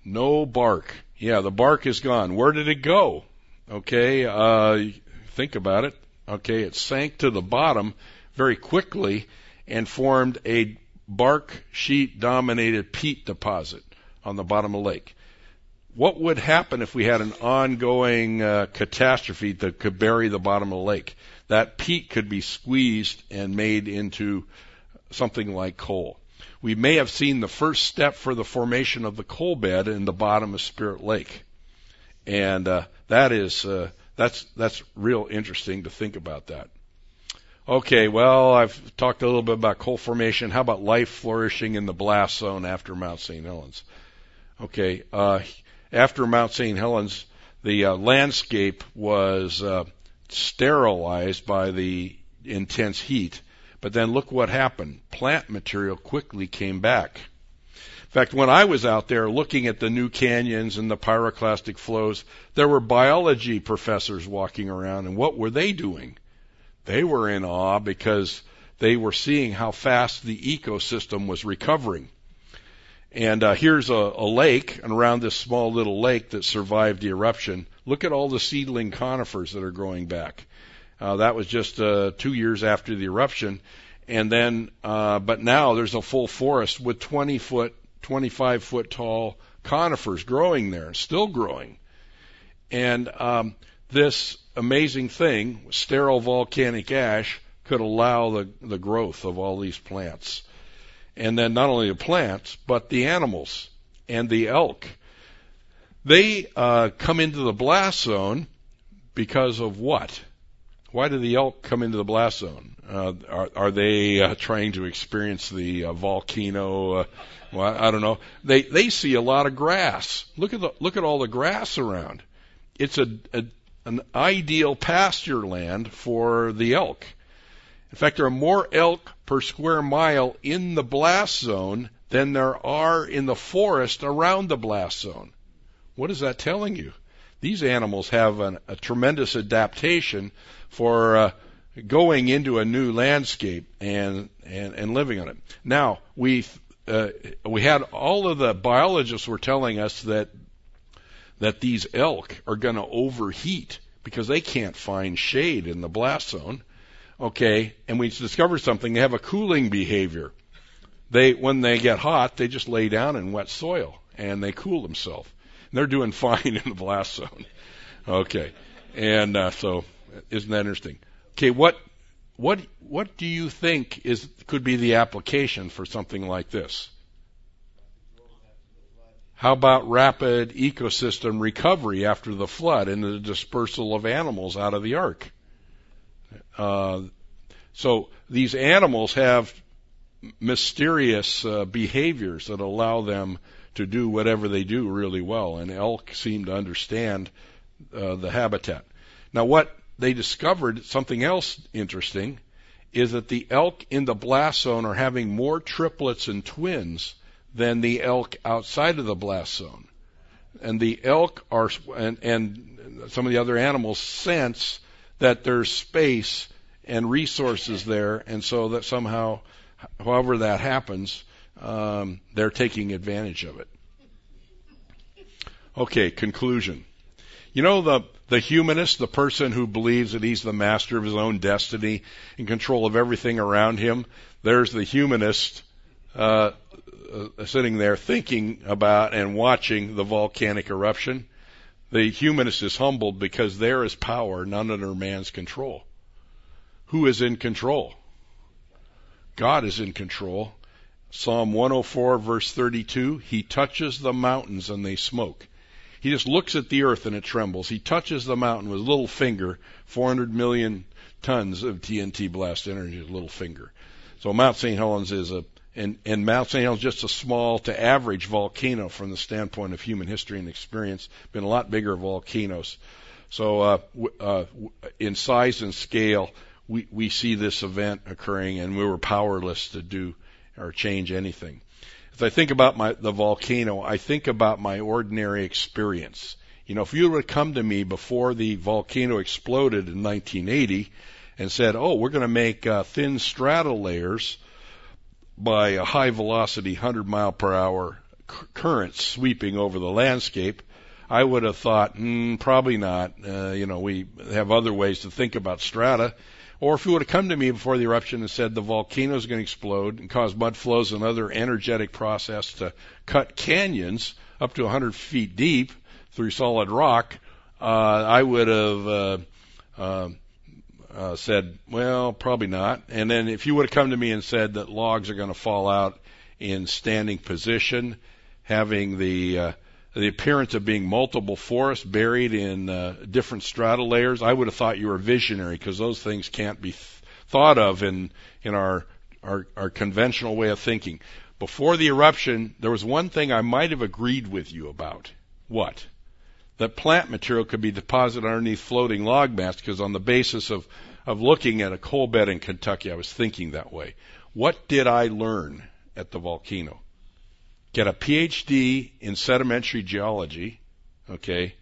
No bark. Yeah, the bark is gone. Where did it go? Okay, uh, think about it. Okay, it sank to the bottom very quickly and formed a bark sheet dominated peat deposit on the bottom of the lake. What would happen if we had an ongoing uh, catastrophe that could bury the bottom of the lake? That peat could be squeezed and made into something like coal we may have seen the first step for the formation of the coal bed in the bottom of Spirit Lake. And uh, that is uh, that's that's real interesting to think about that. Okay, well, I've talked a little bit about coal formation. How about life flourishing in the blast zone after Mount St. Helens? Okay, uh, after Mount St. Helens, the uh, landscape was uh, sterilized by the intense heat but then look what happened. Plant material quickly came back. In fact, when I was out there looking at the new canyons and the pyroclastic flows, there were biology professors walking around, and what were they doing? They were in awe because they were seeing how fast the ecosystem was recovering. And uh, here's a, a lake, and around this small little lake that survived the eruption, look at all the seedling conifers that are growing back. Uh, that was just uh, two years after the eruption, and then, uh, but now there's a full forest with 20 foot, 25 foot tall conifers growing there, still growing. And um, this amazing thing, sterile volcanic ash, could allow the, the growth of all these plants. And then not only the plants, but the animals and the elk. They uh, come into the blast zone because of what? Why do the elk come into the blast zone? Uh, are, are they uh, trying to experience the uh, volcano? Uh, well, I don't know. They they see a lot of grass. Look at the look at all the grass around. It's a, a an ideal pasture land for the elk. In fact, there are more elk per square mile in the blast zone than there are in the forest around the blast zone. What is that telling you? These animals have an, a tremendous adaptation for uh, going into a new landscape and, and, and living on it. Now, we, uh, we had all of the biologists were telling us that, that these elk are going to overheat because they can't find shade in the blast zone. Okay, and we discovered something. They have a cooling behavior. They, when they get hot, they just lay down in wet soil and they cool themselves. They're doing fine in the blast zone. Okay, and uh, so isn't that interesting? Okay, what what what do you think is could be the application for something like this? How about rapid ecosystem recovery after the flood and the dispersal of animals out of the ark? Uh, so these animals have mysterious uh, behaviors that allow them to do whatever they do really well, and elk seem to understand uh, the habitat. Now, what they discovered something else interesting is that the elk in the blast zone are having more triplets and twins than the elk outside of the blast zone. and the elk are and and some of the other animals sense that there's space and resources there, and so that somehow, however that happens, um, they're taking advantage of it. Okay, conclusion. You know the the humanist, the person who believes that he's the master of his own destiny, in control of everything around him. There's the humanist uh, uh, sitting there thinking about and watching the volcanic eruption. The humanist is humbled because there is power none under man's control. Who is in control? God is in control. Psalm 104 verse 32, He touches the mountains and they smoke. He just looks at the earth and it trembles. He touches the mountain with a little finger, 400 million tons of TNT blast energy a little finger. So Mount St. Helens is a, and, and Mount St. Helens just a small to average volcano from the standpoint of human history and experience. Been a lot bigger volcanoes. So, uh, uh, in size and scale, we, we see this event occurring and we were powerless to do or change anything. As I think about my, the volcano, I think about my ordinary experience. You know, if you would have come to me before the volcano exploded in 1980 and said, "Oh, we're going to make uh, thin strata layers by a high velocity 100 mile per hour current sweeping over the landscape," I would have thought, mm, probably not. Uh, you know, we have other ways to think about strata. Or if you would have come to me before the eruption and said the volcano is going to explode and cause mud flows and other energetic process to cut canyons up to 100 feet deep through solid rock, uh, I would have uh, uh, said, well, probably not. And then if you would have come to me and said that logs are going to fall out in standing position, having the uh, the appearance of being multiple forests buried in uh, different strata layers, I would have thought you were visionary because those things can't be th- thought of in in our, our our conventional way of thinking. Before the eruption, there was one thing I might have agreed with you about. What? That plant material could be deposited underneath floating log mass because on the basis of of looking at a coal bed in Kentucky, I was thinking that way. What did I learn at the volcano? get a PhD in sedimentary geology. Okay.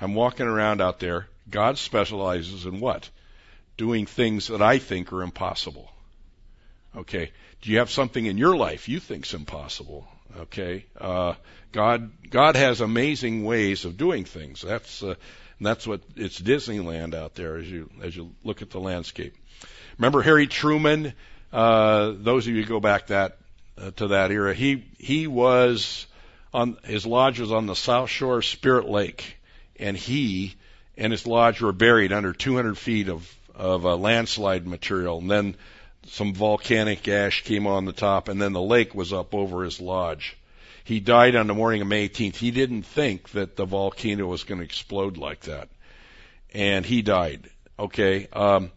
I'm walking around out there. God specializes in what? Doing things that I think are impossible. Okay. Do you have something in your life you think's impossible? Okay. Uh, God, God has amazing ways of doing things. That's, uh, that's what, it's Disneyland out there as you, as you look at the landscape. Remember Harry Truman? Uh, those of you who go back that uh, to that era. He he was on his lodge was on the south shore Spirit Lake, and he and his lodge were buried under 200 feet of of uh, landslide material, and then some volcanic ash came on the top, and then the lake was up over his lodge. He died on the morning of May 18th. He didn't think that the volcano was going to explode like that, and he died. Okay. Um,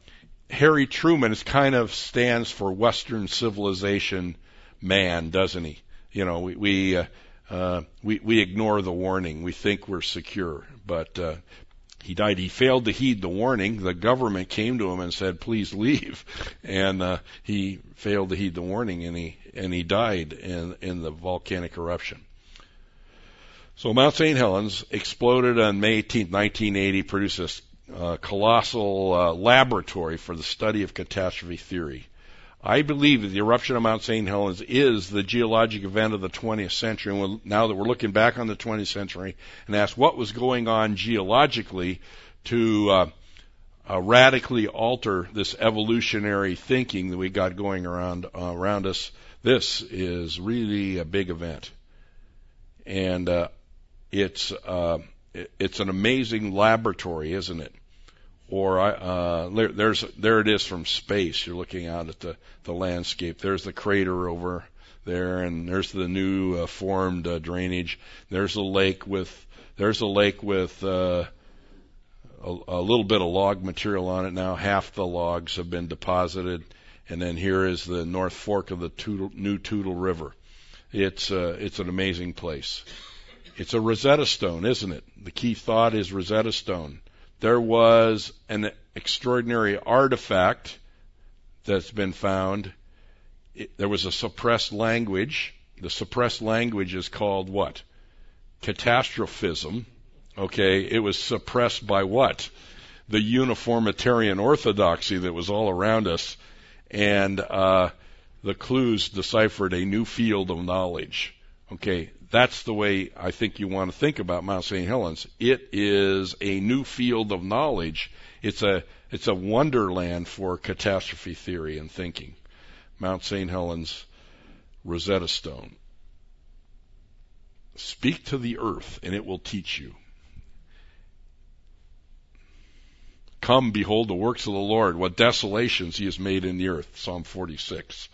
Harry Truman is kind of stands for Western civilization man, doesn't he? You know, we we uh, uh, we, we ignore the warning. We think we're secure, but uh, he died. He failed to heed the warning. The government came to him and said, "Please leave," and uh, he failed to heed the warning, and he and he died in in the volcanic eruption. So Mount St. Helens exploded on May 18, 1980, produced a uh, colossal uh, laboratory for the study of catastrophe theory. I believe that the eruption of Mount St. Helens is the geologic event of the 20th century. And now that we're looking back on the 20th century and ask what was going on geologically to uh, uh, radically alter this evolutionary thinking that we got going around uh, around us, this is really a big event, and uh, it's uh, it's an amazing laboratory, isn't it? Or uh, there, there's there it is from space. You're looking out at the the landscape. There's the crater over there, and there's the new uh, formed uh, drainage. There's a lake with there's a lake with uh, a, a little bit of log material on it now. Half the logs have been deposited, and then here is the North Fork of the Toutle, New Toutle River. It's uh, it's an amazing place. It's a Rosetta Stone, isn't it? The key thought is Rosetta Stone there was an extraordinary artifact that's been found. It, there was a suppressed language. The suppressed language is called what? catastrophism. Okay, it was suppressed by what? The uniformitarian orthodoxy that was all around us, and uh, the clues deciphered a new field of knowledge. Okay, that's the way I think you want to think about Mount St. Helens. It is a new field of knowledge. It's a it's a wonderland for catastrophe theory and thinking. Mount St. Helens Rosetta Stone. Speak to the earth and it will teach you. Come, behold the works of the Lord, what desolations he has made in the earth. Psalm 46.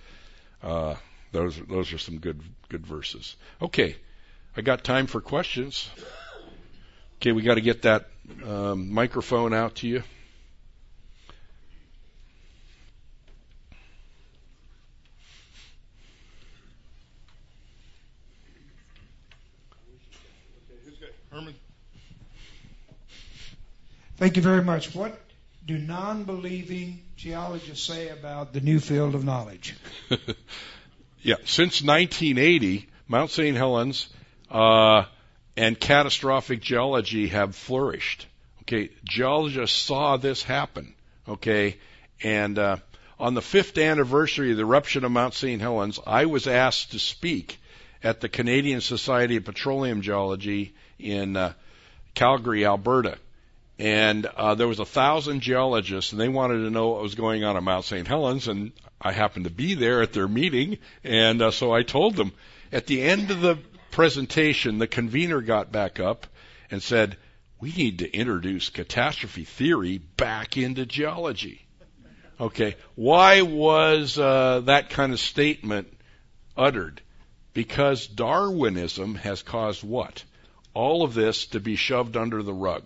Uh, those those are some good good verses. Okay, I got time for questions. Okay, we got to get that um, microphone out to you. Herman. Thank you very much. What do non-believing geologists say about the new field of knowledge? yeah, since 1980, Mount St. Helens uh, and catastrophic geology have flourished. Okay, geologists saw this happen. Okay, and uh, on the fifth anniversary of the eruption of Mount St. Helens, I was asked to speak at the Canadian Society of Petroleum Geology in uh, Calgary, Alberta. And uh, there was a thousand geologists, and they wanted to know what was going on at Mount St. Helens. And I happened to be there at their meeting, and uh, so I told them. At the end of the presentation, the convener got back up and said, "We need to introduce catastrophe theory back into geology." Okay, why was uh, that kind of statement uttered? Because Darwinism has caused what? all of this to be shoved under the rug.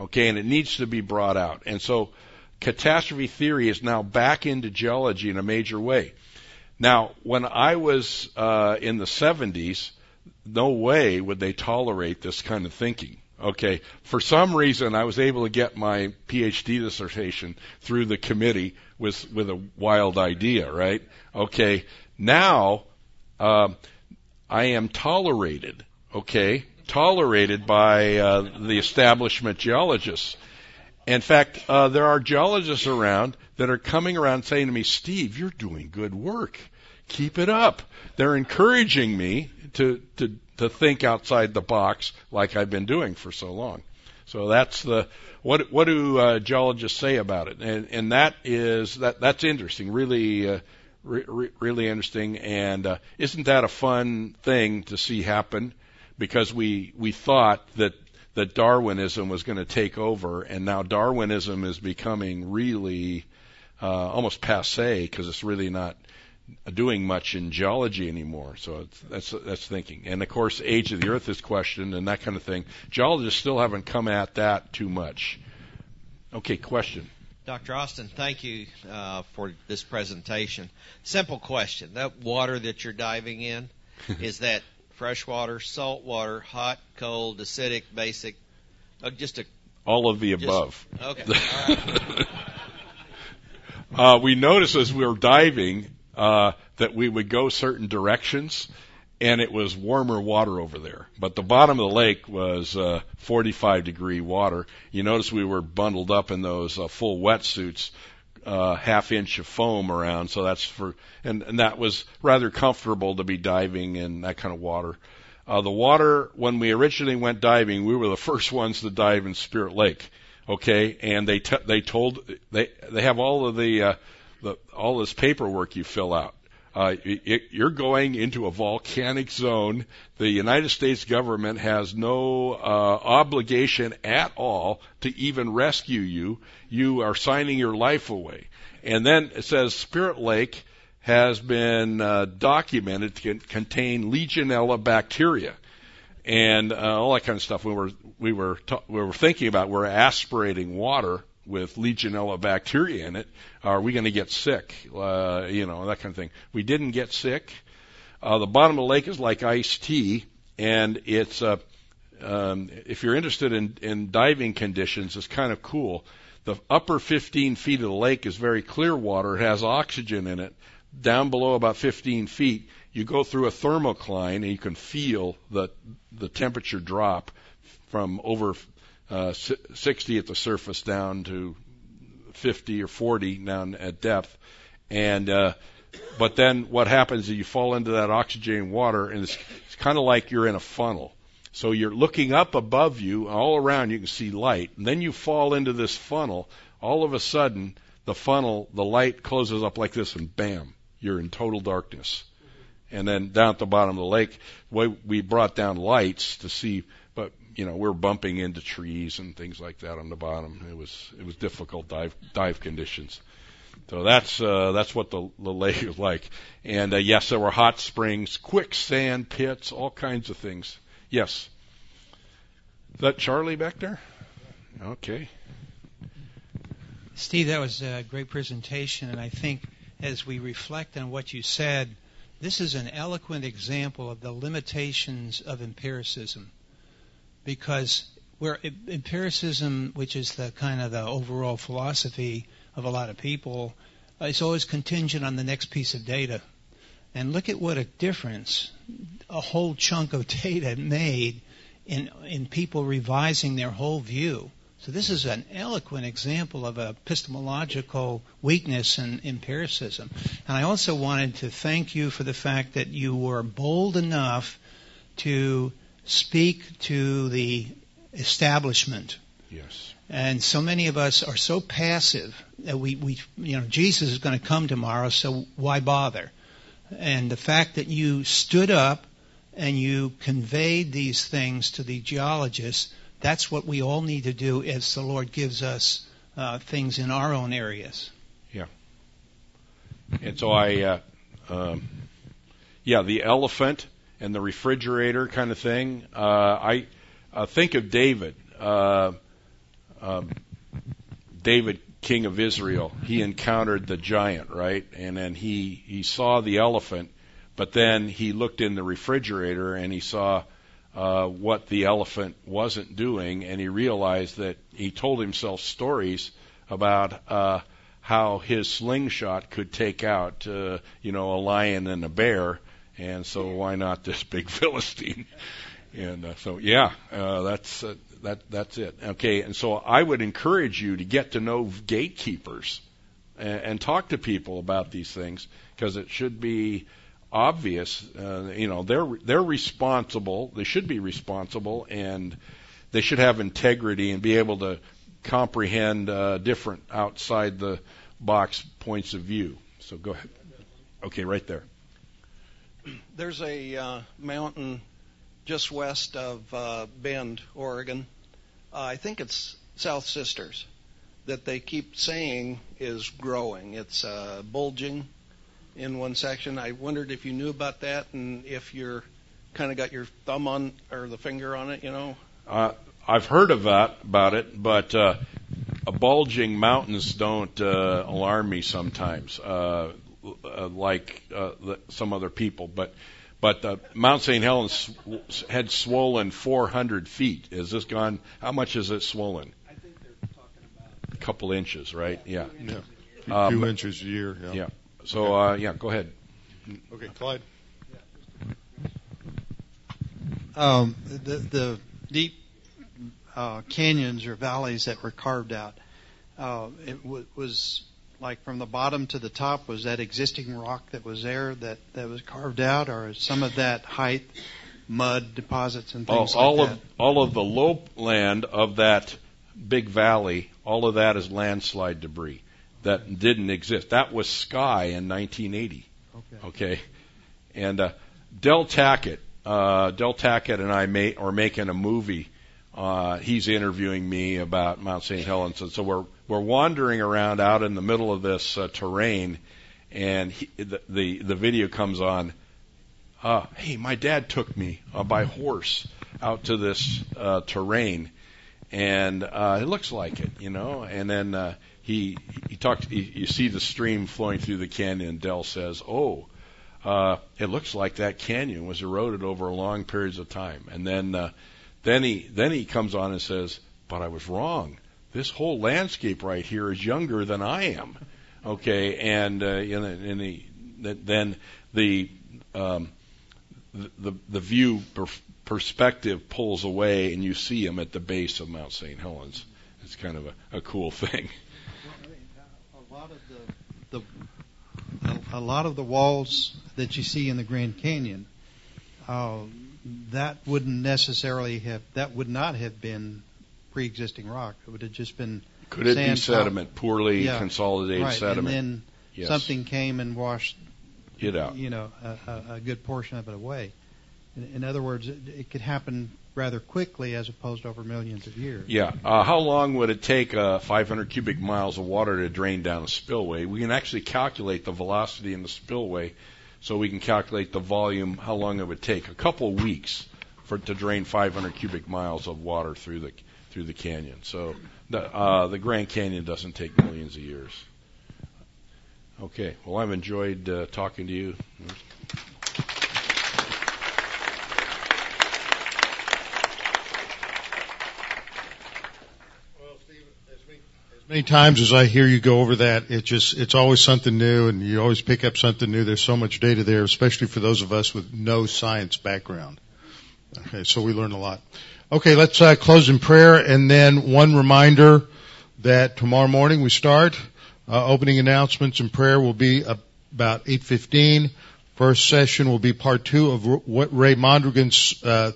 Okay, and it needs to be brought out. And so catastrophe theory is now back into geology in a major way. Now, when I was uh, in the 70s, no way would they tolerate this kind of thinking. Okay, for some reason, I was able to get my PhD dissertation through the committee with with a wild idea, right? Okay, now uh, I am tolerated. Okay, tolerated by uh, the establishment geologists. In fact, uh, there are geologists around that are coming around saying to me, Steve, you're doing good work. Keep it up. They're encouraging me to, to, to think outside the box like I've been doing for so long. So that's the, what, what do uh, geologists say about it? And, and that is, that, that's interesting, really, uh, re- really interesting. And uh, isn't that a fun thing to see happen? Because we we thought that that Darwinism was going to take over, and now Darwinism is becoming really uh, almost passe because it's really not doing much in geology anymore. So it's, that's that's thinking. And of course, age of the Earth is questioned and that kind of thing. Geologists still haven't come at that too much. Okay, question. Dr. Austin, thank you uh, for this presentation. Simple question: That water that you're diving in, is that freshwater, saltwater, hot, cold, acidic, basic, uh, just a all of the just, above. Okay. uh, we noticed as we were diving uh, that we would go certain directions, and it was warmer water over there. But the bottom of the lake was uh, 45 degree water. You notice we were bundled up in those uh, full wetsuits uh, half inch of foam around. So that's for, and, and that was rather comfortable to be diving in that kind of water. Uh, the water, when we originally went diving, we were the first ones to dive in Spirit Lake. Okay, and they t- they told they they have all of the uh, the all this paperwork you fill out. Uh, it, you're going into a volcanic zone. The United States government has no uh, obligation at all to even rescue you. You are signing your life away. And then it says Spirit Lake has been uh, documented to contain Legionella bacteria and uh, all that kind of stuff. We were we were ta- we were thinking about we're aspirating water with Legionella bacteria in it. Are we going to get sick? Uh, you know, that kind of thing. We didn't get sick. Uh, the bottom of the lake is like iced tea, and it's uh, um, if you're interested in, in diving conditions, it's kind of cool. The upper 15 feet of the lake is very clear water. It has oxygen in it. Down below about 15 feet, you go through a thermocline and you can feel the the temperature drop from over uh, 60 at the surface down to 50 or 40 down at depth. And uh, but then what happens is you fall into that oxygenated water, and it's, it's kind of like you're in a funnel. So you're looking up above you, all around you can see light. And then you fall into this funnel. All of a sudden, the funnel, the light closes up like this, and bam, you're in total darkness. And then down at the bottom of the lake, we, brought down lights to see, you know we're bumping into trees and things like that on the bottom. It was it was difficult dive dive conditions. So that's uh, that's what the, the lake is like. And uh, yes, there were hot springs, quicksand pits, all kinds of things. Yes. Is that Charlie back there? Okay. Steve, that was a great presentation, and I think as we reflect on what you said, this is an eloquent example of the limitations of empiricism. Because where empiricism, which is the kind of the overall philosophy of a lot of people, uh, is always contingent on the next piece of data. And look at what a difference a whole chunk of data made in in people revising their whole view. So this is an eloquent example of a epistemological weakness in empiricism. And I also wanted to thank you for the fact that you were bold enough to speak to the establishment. Yes. And so many of us are so passive that we, we you know, Jesus is going to come tomorrow, so why bother? And the fact that you stood up and you conveyed these things to the geologists that's what we all need to do as the Lord gives us uh, things in our own areas. Yeah. And so I, uh, um, yeah, the elephant and the refrigerator kind of thing. Uh, I uh, think of David. Uh, um, David, king of Israel, he encountered the giant, right? And then he he saw the elephant, but then he looked in the refrigerator and he saw uh, what the elephant wasn't doing, and he realized that he told himself stories about uh, how his slingshot could take out, uh, you know, a lion and a bear, and so why not this big Philistine? And uh, so, yeah, uh, that's uh, that that's it. Okay, and so I would encourage you to get to know gatekeepers and, and talk to people about these things because it should be obvious. Uh, you know, they're they're responsible. They should be responsible, and they should have integrity and be able to comprehend uh, different outside the box points of view. So go ahead. Okay, right there. There's a uh, mountain just west of uh, Bend, Oregon. Uh, I think it's South Sisters that they keep saying is growing. It's uh, bulging in one section. I wondered if you knew about that and if you're kind of got your thumb on or the finger on it, you know. Uh, I've heard of that about it, but uh, bulging mountains don't uh, alarm me sometimes, uh, uh, like uh, the, some other people. But but uh, Mount St. Helens had swollen 400 feet. Has this gone? How much is it swollen? I think they're talking about a couple inches, right? Yeah. Yeah. yeah. Two um, inches a year. Yeah. yeah. So uh, yeah, go ahead. Okay, Clyde. Um, the, the deep uh, canyons or valleys that were carved out, uh, it w- was like from the bottom to the top. Was that existing rock that was there that, that was carved out, or some of that height, mud deposits and things all, like all of all of the lowland of that big valley, all of that is landslide debris that didn't exist. That was Sky in 1980. Okay. Okay. And uh, Del Tackett, uh, Del Tackett and I may, are making a movie. Uh, he's interviewing me about Mount St. Helens, and so we're we're wandering around out in the middle of this uh, terrain, and he, the, the the video comes on. Uh, hey, my dad took me uh, by horse out to this uh, terrain, and uh, it looks like it, you know. And then uh, he he talked. He, you see the stream flowing through the canyon. Del says, "Oh, uh, it looks like that canyon was eroded over long periods of time." And then uh, then he then he comes on and says, "But I was wrong. This whole landscape right here is younger than I am." Okay, and uh, and, and he, then the um, the, the the view per, perspective pulls away, and you see them at the base of Mount St. Helens. It's kind of a, a cool thing. A lot of the, the a, a lot of the walls that you see in the Grand Canyon, uh, that wouldn't necessarily have that would not have been pre-existing rock. It would have just been Could it be Sand top. sediment, poorly Yeah. consolidated right, sediment? and then yes. something came and washed it out. you know a, a, a good portion of it away. In, in other words, it, it could happen rather quickly as opposed to over millions of years. Yeah. Uh, how long would it take uh, 500 cubic miles of water to drain down a spillway? We can actually calculate the velocity in the spillway, so we can calculate the volume, how long it would take. A couple of weeks for it to drain 500 cubic miles of water through the through the canyon. So the uh, the Grand Canyon doesn't take millions of years. Okay. Well, I've enjoyed uh, talking to you. Many times as I hear you go over that, it just, it's always something new and you always pick up something new. There's so much data there, especially for those of us with no science background. Okay, so we learn a lot. Okay, let's uh, close in prayer and then one reminder that tomorrow morning we start. Uh, opening announcements and prayer will be about 8.15. First session will be part two of what Ray Mondragon's uh,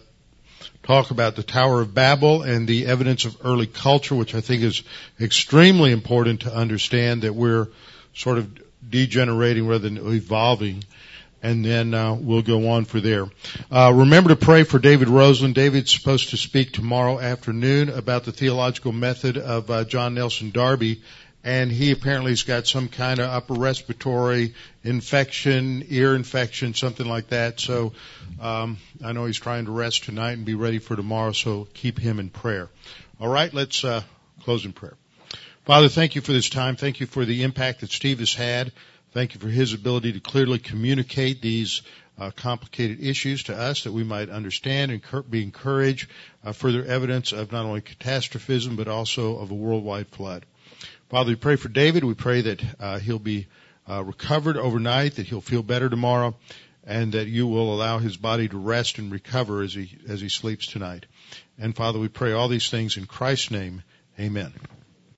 talk about the Tower of Babel and the evidence of early culture, which I think is extremely important to understand that we're sort of degenerating rather than evolving. And then uh, we'll go on for there. Uh, remember to pray for David Roseland. David's supposed to speak tomorrow afternoon about the theological method of uh, John Nelson Darby and he apparently has got some kind of upper respiratory infection, ear infection, something like that. So um, I know he's trying to rest tonight and be ready for tomorrow. So keep him in prayer. All right, let's uh, close in prayer. Father, thank you for this time. Thank you for the impact that Steve has had. Thank you for his ability to clearly communicate these uh, complicated issues to us that we might understand and cur- be encouraged. Uh, further evidence of not only catastrophism but also of a worldwide flood. Father, we pray for David. We pray that uh, he'll be uh, recovered overnight, that he'll feel better tomorrow, and that you will allow his body to rest and recover as he as he sleeps tonight. And Father, we pray all these things in Christ's name. Amen.